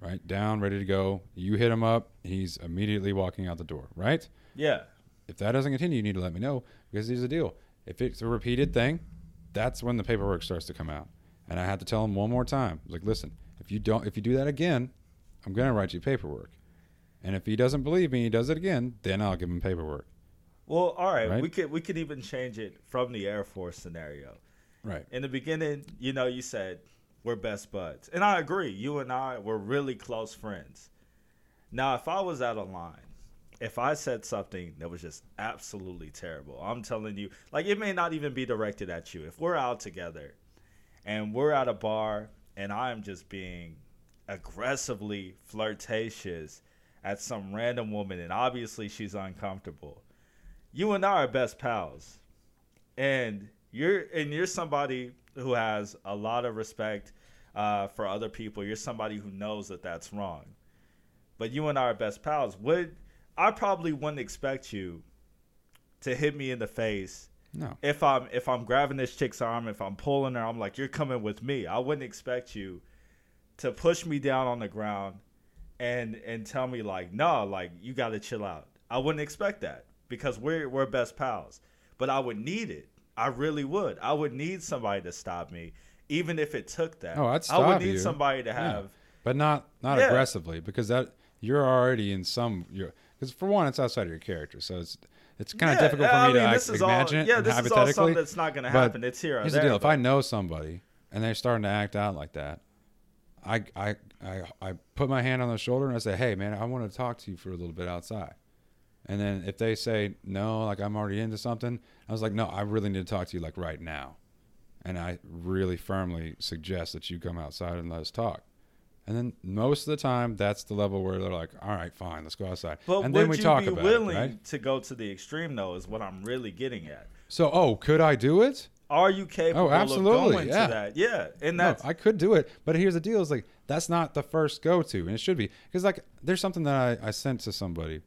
right down, ready to go. You hit him up, he's immediately walking out the door, right? Yeah. If that doesn't continue, you need to let me know because here's the deal: if it's a repeated thing, that's when the paperwork starts to come out, and I had to tell him one more time, like listen, if you don't, if you do that again, I'm gonna write you paperwork, and if he doesn't believe me, he does it again, then I'll give him paperwork. Well, all right. Right? We could we could even change it from the Air Force scenario. Right. in the beginning, you know, you said we're best buds. And I agree. You and I were really close friends. Now, if I was out of line, if I said something that was just absolutely terrible, I'm telling you, like it may not even be directed at you. If we're out together and we're at a bar and I'm just being aggressively flirtatious at some random woman and obviously she's uncomfortable, you and I are best pals and you're and you're somebody who has a lot of respect uh, for other people. You're somebody who knows that that's wrong. But you and I are best pals. Would I probably wouldn't expect you to hit me in the face No. if I'm if I'm grabbing this chick's arm, if I'm pulling her, I'm like, you're coming with me. I wouldn't expect you to push me down on the ground and and tell me like, no, like you got to chill out. I wouldn't expect that because we're we're best pals. But I would need it. I really would. I would need somebody to stop me, even if it took that. Oh, I'd stop I would need you. somebody to Yeah. have. but not not Yeah. aggressively because that you're already in some you're because for one it's outside of your character so it's it's kind of Yeah, difficult for I me to mean, like, this is all- imagine it yeah, this is all something that's not gonna but happen. It's here here's there, the deal if i know somebody and they're starting to act out like that I, I i i put my hand on their shoulder and i say hey man i want to talk to you for a little bit outside and then if they say no like i'm already into something i was like no i really need to talk to you like right now and i really firmly suggest that you come outside and let us talk and then most of the time, that's the level where they're like, "All right, fine, let's go outside." But and would then we you talk be about willing it, right? to go to the extreme though? Is what I'm really getting at. So, oh, could I do it? Are you capable Oh, absolutely, of going yeah. to that? Yeah, and No, I could do it, but here's the deal: is like that's not the first go to, and it should be because like there's something that I, I sent to somebody.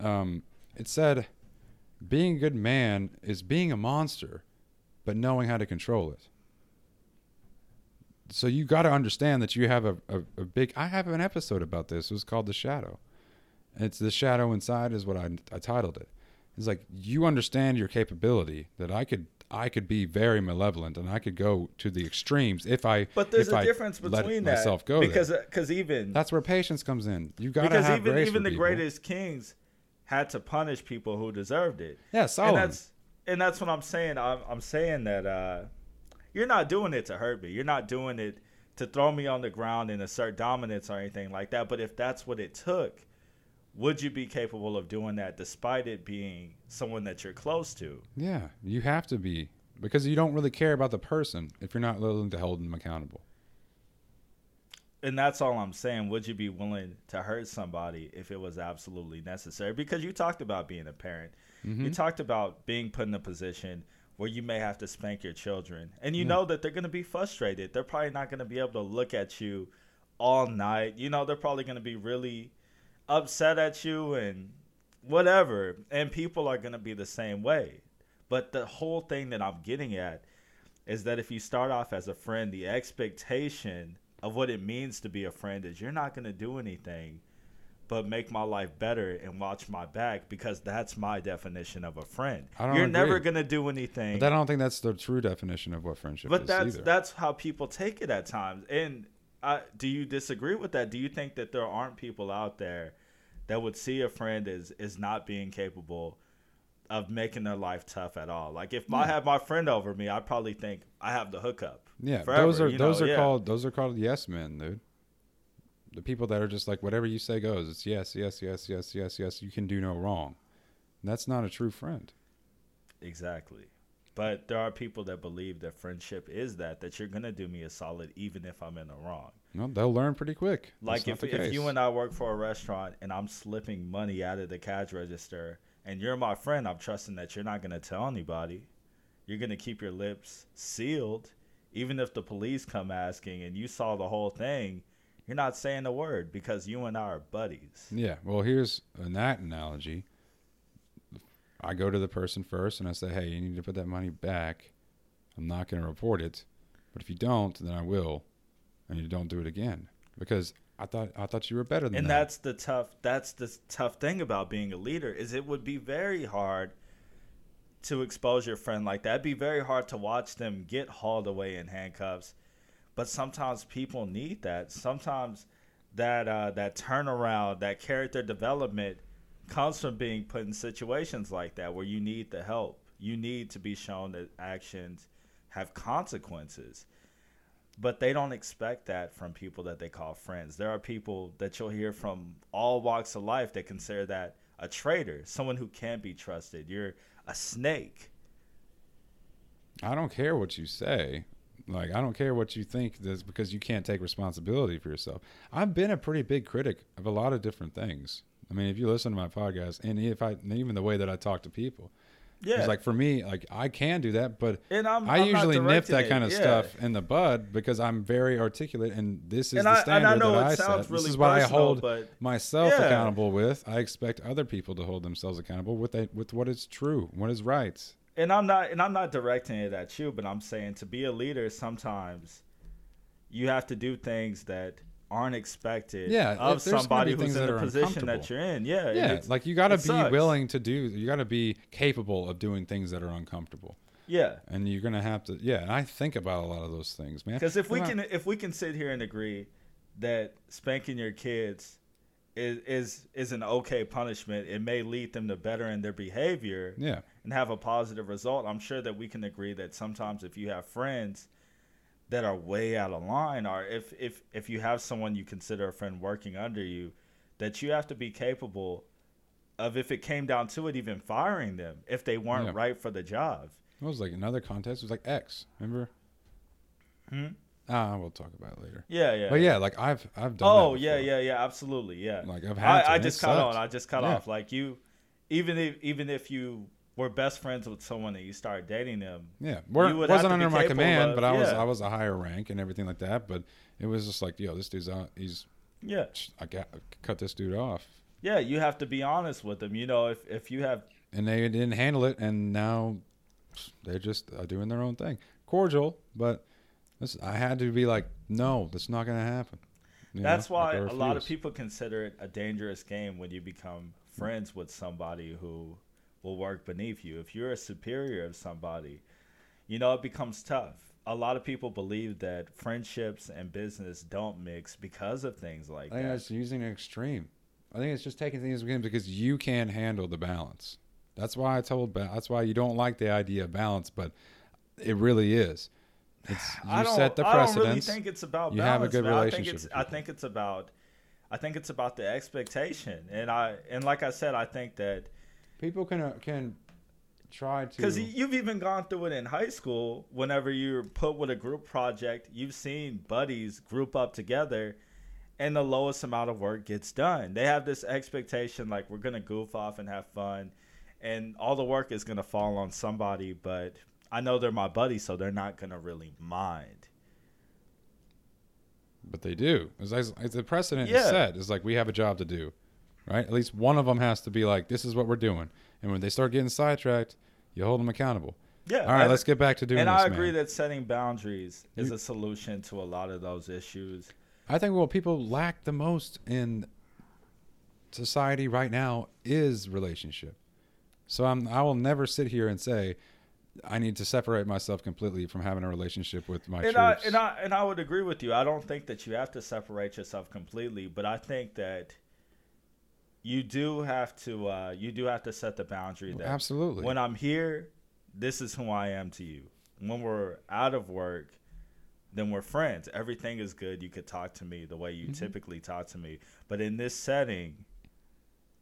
Um, it said, "Being a good man is being a monster, but knowing how to control it." So you got to understand that you have a, a, a big. I have an episode about this. It was called "The Shadow." It's the shadow inside is what I, I titled it. It's like you understand your capability that I could I could be very malevolent and I could go to the extremes if I but there's a I difference between that myself go because because even that's where patience comes in. You got to because have even grace even the people. greatest kings had to punish people who deserved it. Yeah, and that's and that's what I'm saying. I'm, I'm saying that uh, you're not doing it to hurt me. You're not doing it to throw me on the ground and assert dominance or anything like that. But if that's what it took, would you be capable of doing that despite it being someone that you're close to? Yeah, you have to be because you don't really care about the person if you're not willing to hold them accountable. And that's all I'm saying. Would you be willing to hurt somebody if it was absolutely necessary? Because you talked about being a parent. Mm-hmm. You talked about being put in a position where you may have to spank your children. And you Yeah. know that they're going to be frustrated. They're probably not going to be able to look at you all night. You know, they're probably going to be really upset at you and whatever. And people are going to be the same way. But the whole thing that I'm getting at is that if you start off as a friend, the expectation of what it means to be a friend is you're not going to do anything but make my life better and watch my back because that's my definition of a friend. I don't You're agree. never going to do anything. But I don't think that's the true definition of what friendship But is But that's either. that's how people take it at times. And I, do you disagree with that? Do you think that there aren't people out there that would see a friend as is not being capable of making their life tough at all. Like if I Yeah. have my friend over me, I'd probably think I have the hookup. Yeah, forever, those are those know, are yeah. called those are called yes men, dude. The people that are just like whatever you say goes. It's yes, yes, yes, yes, yes, yes. You can do no wrong. That's not a true friend. Exactly. But there are people that believe that friendship is that that you're gonna do me a solid even if I'm in the wrong. No, they'll learn pretty quick. That's Like if, if you and I work for a restaurant and I'm slipping money out of the cash register and you're my friend, I'm trusting that you're not gonna tell anybody. You're gonna keep your lips sealed. Even if the police come asking and you saw the whole thing, you're not saying a word because you and I are buddies. Yeah. Well, here's in that analogy. I go to the person first and I say, "Hey, you need to put that money back. I'm not going to report it, but if you don't, then I will, and you don't do it again because I thought I thought you were better than and that." that's the tough that's the tough thing about being a leader is it would be very hard to expose your friend like that it'd be very hard to watch them get hauled away in handcuffs but sometimes people need that sometimes that uh, that turnaround that character development comes from being put in situations like that where you need the help you need to be shown that actions have consequences but they don't expect that from people that they call friends. There are people that you'll hear from all walks of life that consider that a traitor, someone who can't be trusted. You're a snake. I don't care what you say. Like I don't care what you think this because you can't take responsibility for yourself. I've been a pretty big critic of a lot of different things. I mean, if you listen to my podcast and if I even the way that I talk to people, Yeah, it's like for me, like I can do that, but and I'm, I I'm usually nip that kind of Yeah. stuff in the bud because I'm very articulate and this is And the I, and standard I know that it I sounds set. really this is what I hold but myself Yeah. accountable with. I expect other people to hold themselves accountable with a, with what is true, what is right. and I'm not and I'm not directing it at you, but I'm saying to be a leader, sometimes you have to do things that aren't expected Yeah, of if there's gonna somebody who's in the position that you're in. Yeah, Yeah, like you got to be sucks. willing to do. You got to be capable of doing things that are uncomfortable, yeah. and you're gonna have to. Yeah, and I think about a lot of those things, man. Because if we not- can if we can sit here and agree that spanking your kids is is is an okay punishment, it may lead them to better in their behavior yeah, and have a positive result. I'm sure that we can agree that sometimes if you have friends that are way out of line, are if if if you have someone you consider a friend working under you, that you have to be capable of if it came down to it, even firing them if they weren't Yeah. right for the job. it was like another contest. It was like X. Remember? Hmm? Ah, we'll talk about it later. Yeah, yeah. But yeah, like I've I've done. Oh yeah, yeah, yeah, absolutely, yeah. Like I've had. to, I, I just cut on. I just cut Yeah. off. Like you, even if even if you were best friends with someone and you start dating them, Yeah, We're, wasn't under my command, of- but I was. I was a higher rank and everything like that. But it was just like, yo, this dude's out. He's yeah, I got cut this dude off, yeah, you have to be honest with them. You know, if if you have and they didn't handle it, and now they're just uh, doing their own thing. Cordial, but this, I had to be like, no, that's not gonna happen. You know, That's why like, a lot of people consider it a dangerous game when you become friends with somebody who will work beneath you. If you're a superior of somebody, you know, it becomes tough. A lot of people believe that friendships and business don't mix because of things like I think that. that's using an extreme. I think it's just taking things again because you can't handle the balance. That's why I told. That's why you don't like the idea of balance, but it really is. It's [sighs] I you don't, set the I don't really think it's about You have a good man. I think relationship it's I think it's about I think it's about the expectation. And I and like I said, I think that People can uh, can try to. Because you've even gone through it in high school. Whenever you're put with a group project, you've seen buddies group up together, and the lowest amount of work gets done. They have this expectation like we're gonna goof off and have fun, and all the work is gonna fall on somebody. But I know they're my buddies, so they're not gonna really mind. but they do. It's, like- it's the precedent Yeah. is set. It's like we have a job to do, right? At least one of them has to be like, "This is what we're doing." And when they start getting sidetracked, you hold them accountable. Yeah. All right, and- let's get back to doing it. and this. I agree man. that setting boundaries is You- a solution to a lot of those issues. I think what people lack the most in society right now is relationship. So I'm I will never sit here and say I need to separate myself completely from having a relationship with my and I and I and I would agree with you. I don't think that you have to separate yourself completely, but I think that you do have to uh, you do have to set the boundary that Absolutely. when I'm here, this is who I am to you. When we're out of work, then we're friends. Everything is good. You could talk to me the way you Mm-hmm. typically talk to me. But in this setting,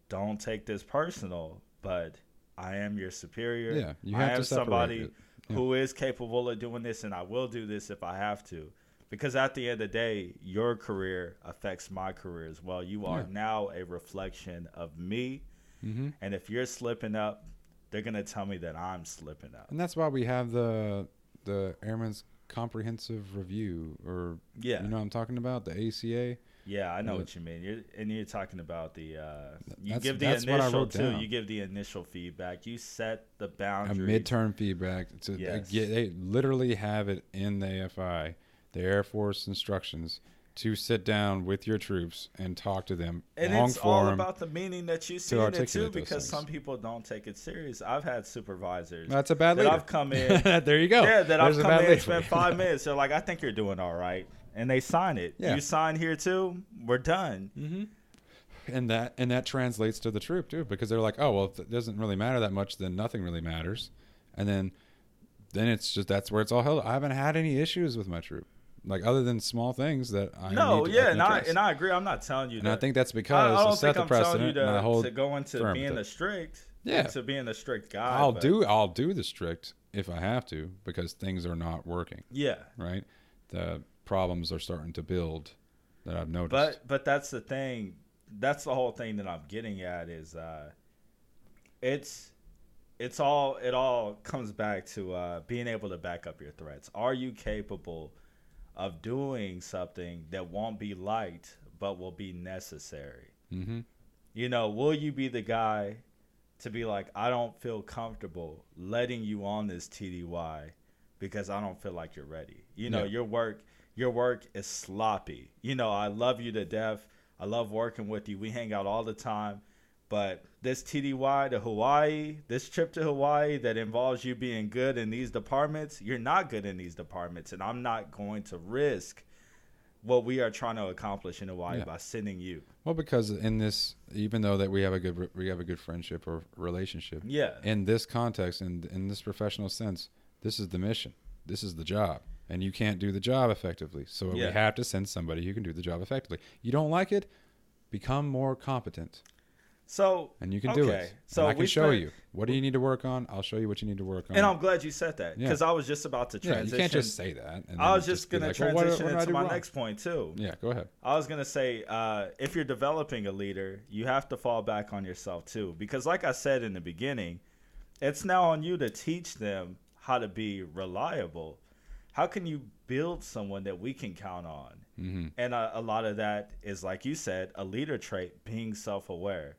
don't take this personal, but I am your superior. Yeah, you I have am to separate somebody. Yeah. who is capable of doing this and I will do this if I have to. Because at the end of the day, your career affects my career as well. You are Yeah. now a reflection of me. hmm And if you're slipping up, they're gonna tell me that I'm slipping up. And that's why we have the the Airman's Comprehensive Review, or Yeah, you know what I'm talking about, the ACA. yeah, I know Yeah. what you mean. You're, and you're talking about the uh, you give the that's what I initial too. down. You give the initial feedback. You set the boundary. A midterm feedback. To, Yes. get, they literally have it in the AFI, the Air Force instructions, to sit down with your troops and talk to them and long it's all about the meaning that you see in it too, because some people don't take it serious. I've had supervisors That's a bad that leader. I've come [laughs] in there you go. Yeah, that I've come in and spent five minutes. They're like, I think you're doing all right. And they sign it. Yeah. You sign here too, we're done. hmm And that and that translates to the troop too, because they're like, oh well, if it doesn't really matter that much, then nothing really matters, and then then it's just that's where it's all held. I haven't had any issues with my troop, like other than small things that I no, need to, yeah, and I and I agree. I'm not telling you And that. I think that's because I don't to set think the I'm telling you precedent, and I to, hold to go into firm being with the strict. Yeah. To being the strict guy. I'll but- do I'll do the strict if I have to because things are not working. Yeah. Right, the problems are starting to build that I've noticed. But but that's the thing. That's the whole thing that I'm getting at is uh it's it's all it all comes back to uh being able to back up your threats. Are you capable of doing something that won't be liked but will be necessary? hmm You know, will you be the guy to be like, I don't feel comfortable letting you on this TDY because I don't feel like you're ready. You know, Yeah. your work your work is sloppy. You know, I love you to death. I love working with you. We hang out all the time. But this TDY to Hawaii, this trip to Hawaii that involves you being good in these departments, you're not good in these departments. And I'm not going to risk what we are trying to accomplish in Hawaii Yeah. by sending you. Well, because in this, even though that we have a good we have a good friendship or relationship, Yeah. in this context and in, this professional sense, this is the mission. This is the job, and you can't do the job effectively. So we have to send somebody who can do the job effectively. You don't like it, become more competent, So and you can do it. so and I can show spent- you what do you need to work on. I'll show you what you need to work on. And I'm glad you said that Yeah. because I was just about to yeah, transition. you can't just say that. And I was just be gonna like, well, what- transition what did into my wrong? next point too. Yeah, go ahead. I was gonna say, uh, if you're developing a leader, you have to fall back on yourself too, because like I said in the beginning, it's now on you to teach them how to be reliable. How can you build someone that we can count on? hmm And a, a lot of that is, like you said, a leader trait, being self aware.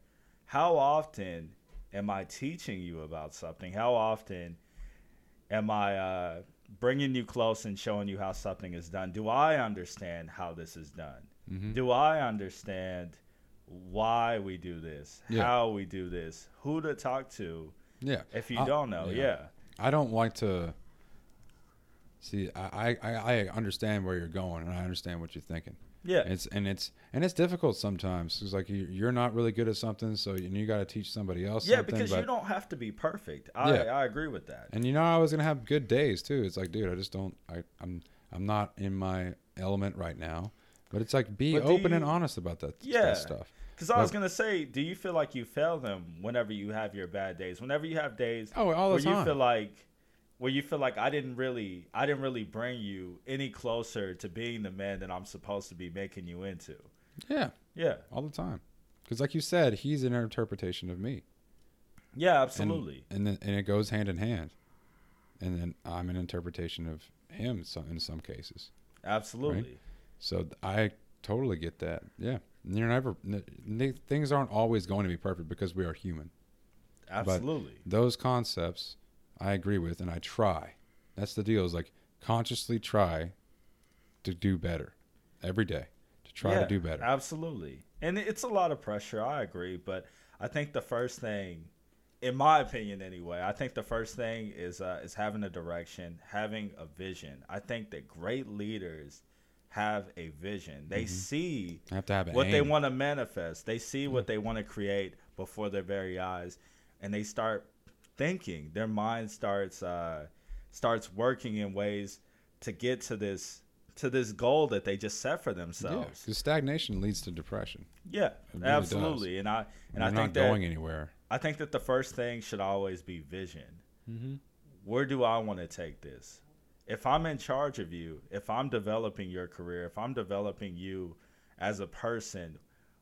How often am I teaching you about something? How often am I uh, bringing you close and showing you how something is done? Do I understand how this is done? hmm Do I understand why we do this? Yeah. How we do this? Who to talk to Yeah. if you I- don't know? yeah. Yeah. I don't like to see. I, I I understand where you're going, and I understand what you're thinking. Yeah. It's and it's and it's difficult sometimes. It's like you, you're not really good at something, so you, you got to teach somebody else. Yeah, because but, you don't have to be perfect. I, Yeah. I agree with that. And you know, I was gonna have good days too. It's like, dude, I just don't. I, I'm I'm not in my element right now. But it's like be open and honest about that, Yeah. that stuff. Because I was gonna say, do you feel like you fail them whenever you have your bad days? Whenever you have days Oh, all where the you feel like, where you feel like I didn't really, I didn't really bring you any closer to being the man that I'm supposed to be making you into. yeah, Yeah, all the time. Because like you said, he's an interpretation of me. yeah, absolutely. and then and it goes hand in hand and then i'm an interpretation of him so, in some cases absolutely. so i totally get that yeah you're never things aren't always going to be perfect because we are human Absolutely. those concepts i agree with and i try that's the deal is like consciously try to do better every day to try Yeah, to do better Absolutely. And it's a lot of pressure, I agree, but I think the first thing in my opinion anyway, I think the first thing is uh, is having a direction, having a vision. I think that great leaders have a vision. They see have to have what they want to manifest. They see what they want to create before their very eyes, and they start thinking. Their mind starts uh, starts working in ways to get to this to this goal that they just set for Yeah, themselves. 'cause stagnation leads to depression. Yeah, really absolutely. And I and I You're think not that going anywhere. I think that the first thing should always be vision. Mm-hmm. Where do I want to take this? If I'm in charge of you, if I'm developing your career, if I'm developing you as a person,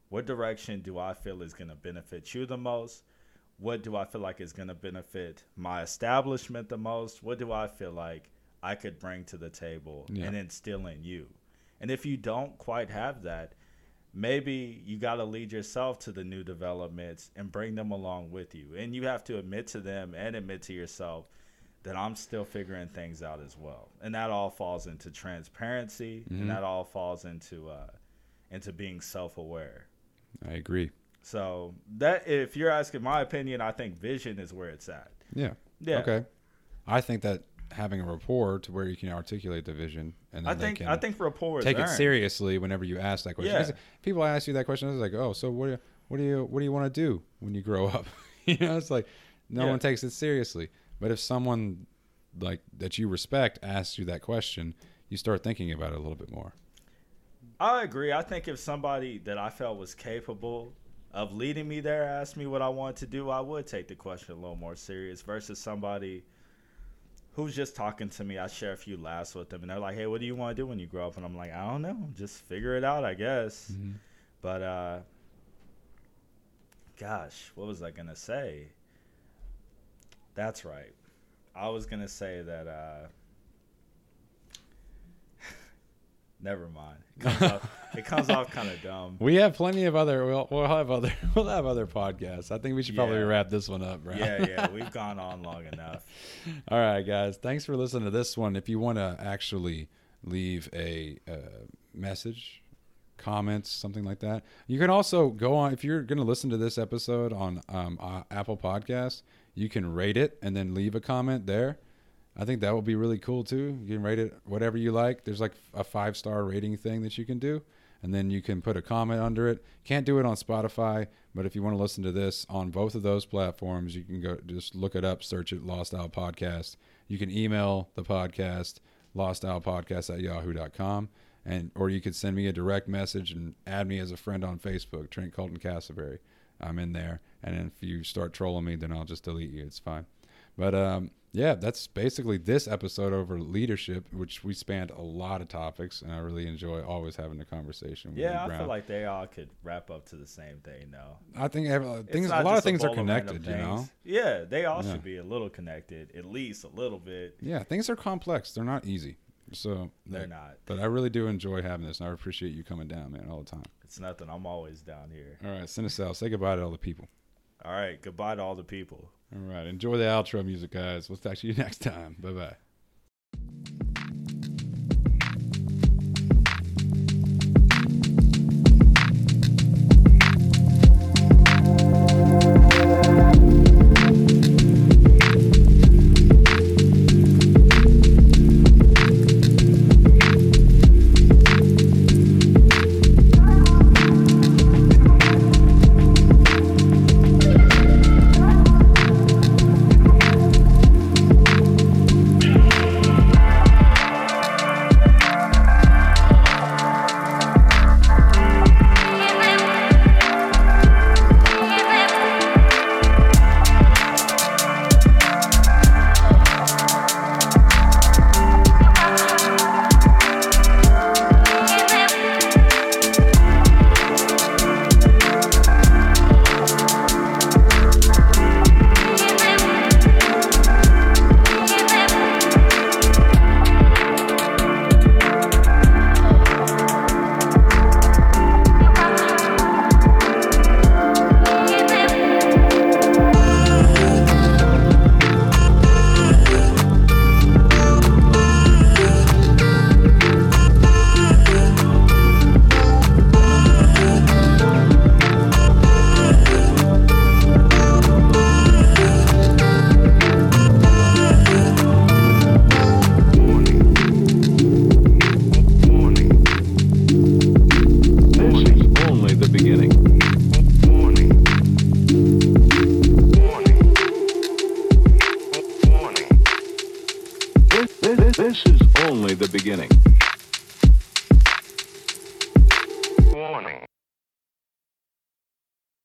what direction do I feel is going to benefit you the most? What do I feel like is going to benefit my establishment the most? What do I feel like I could bring to the table Yeah. and instill in you? And if you don't quite have that, maybe you got to lead yourself to the new developments and bring them along with you. And you have to admit to them and admit to yourself that I'm still figuring things out as well. And that all falls into transparency Mhm. and that all falls into uh, into being self-aware. I agree. So that if you're asking my opinion, I think vision is where it's at. Yeah. Yeah. Okay. I think that having a rapport to where you can articulate the vision and then I think I think rapport take it seriously whenever you ask that question. Yeah. People ask you that question. It's like, oh, so what? Do you, what do you what do you want to do when you grow up? [laughs] you know, it's like no Yeah. one takes it seriously. But if someone like that you respect asks you that question, you start thinking about it a little bit more. I agree. I think if somebody that I felt was capable of leading me there asked me what I wanted to do, I would take the question a little more serious versus somebody who's just talking to me. I share a few laughs with them and they're like, "Hey, what do you want to do when you grow up?" And I'm like, "I don't know. Just figure it out, I guess." But uh gosh, what was I going to say? That's right. I was going to say that uh Never mind. It comes off, it comes off kind of dumb. [laughs] We have plenty of other. We'll, we'll have other. [laughs] We'll have other podcasts. I think we should probably Yeah. wrap this one up, right? Yeah, yeah, [laughs] we've gone on long enough. All right, guys. Thanks for listening to this one. If you want to actually leave a uh, message, comments, something like that, you can also go on. If you're going to listen to this episode on um, uh, Apple Podcasts, you can rate it and then leave a comment there. I think that would be really cool too. You can rate it whatever you like. There's like a five star rating thing that you can do, and then you can put a comment under it. Can't do it on Spotify, but if you want to listen to this on both of those platforms, you can go just look it up, search it, Lost Owl Podcast. You can email the podcast, Lost Owl Podcast at yahoo.com, and or you could send me a direct message and add me as a friend on Facebook, Trent Colton Castleberry. I'm in there, and if you start trolling me, then I'll just delete you. It's fine. But um, yeah, that's basically this episode over leadership, which we spanned a lot of topics, and I really enjoy always having the conversation. With Yeah, I feel like they all could wrap up to the same thing, though. I think things, a lot of things are connected. You know. Yeah, they all Yeah. should be a little connected, at least a little bit. yeah, things are complex. They're not easy. So They're like, not. But I really do enjoy having this, and I appreciate you coming down, man, all the time. It's nothing. I'm always down here. All right, Cinecell, say goodbye to all the people. All right, goodbye to all the people. All right, enjoy the outro music, guys. We'll talk to you [laughs] next time. Bye bye.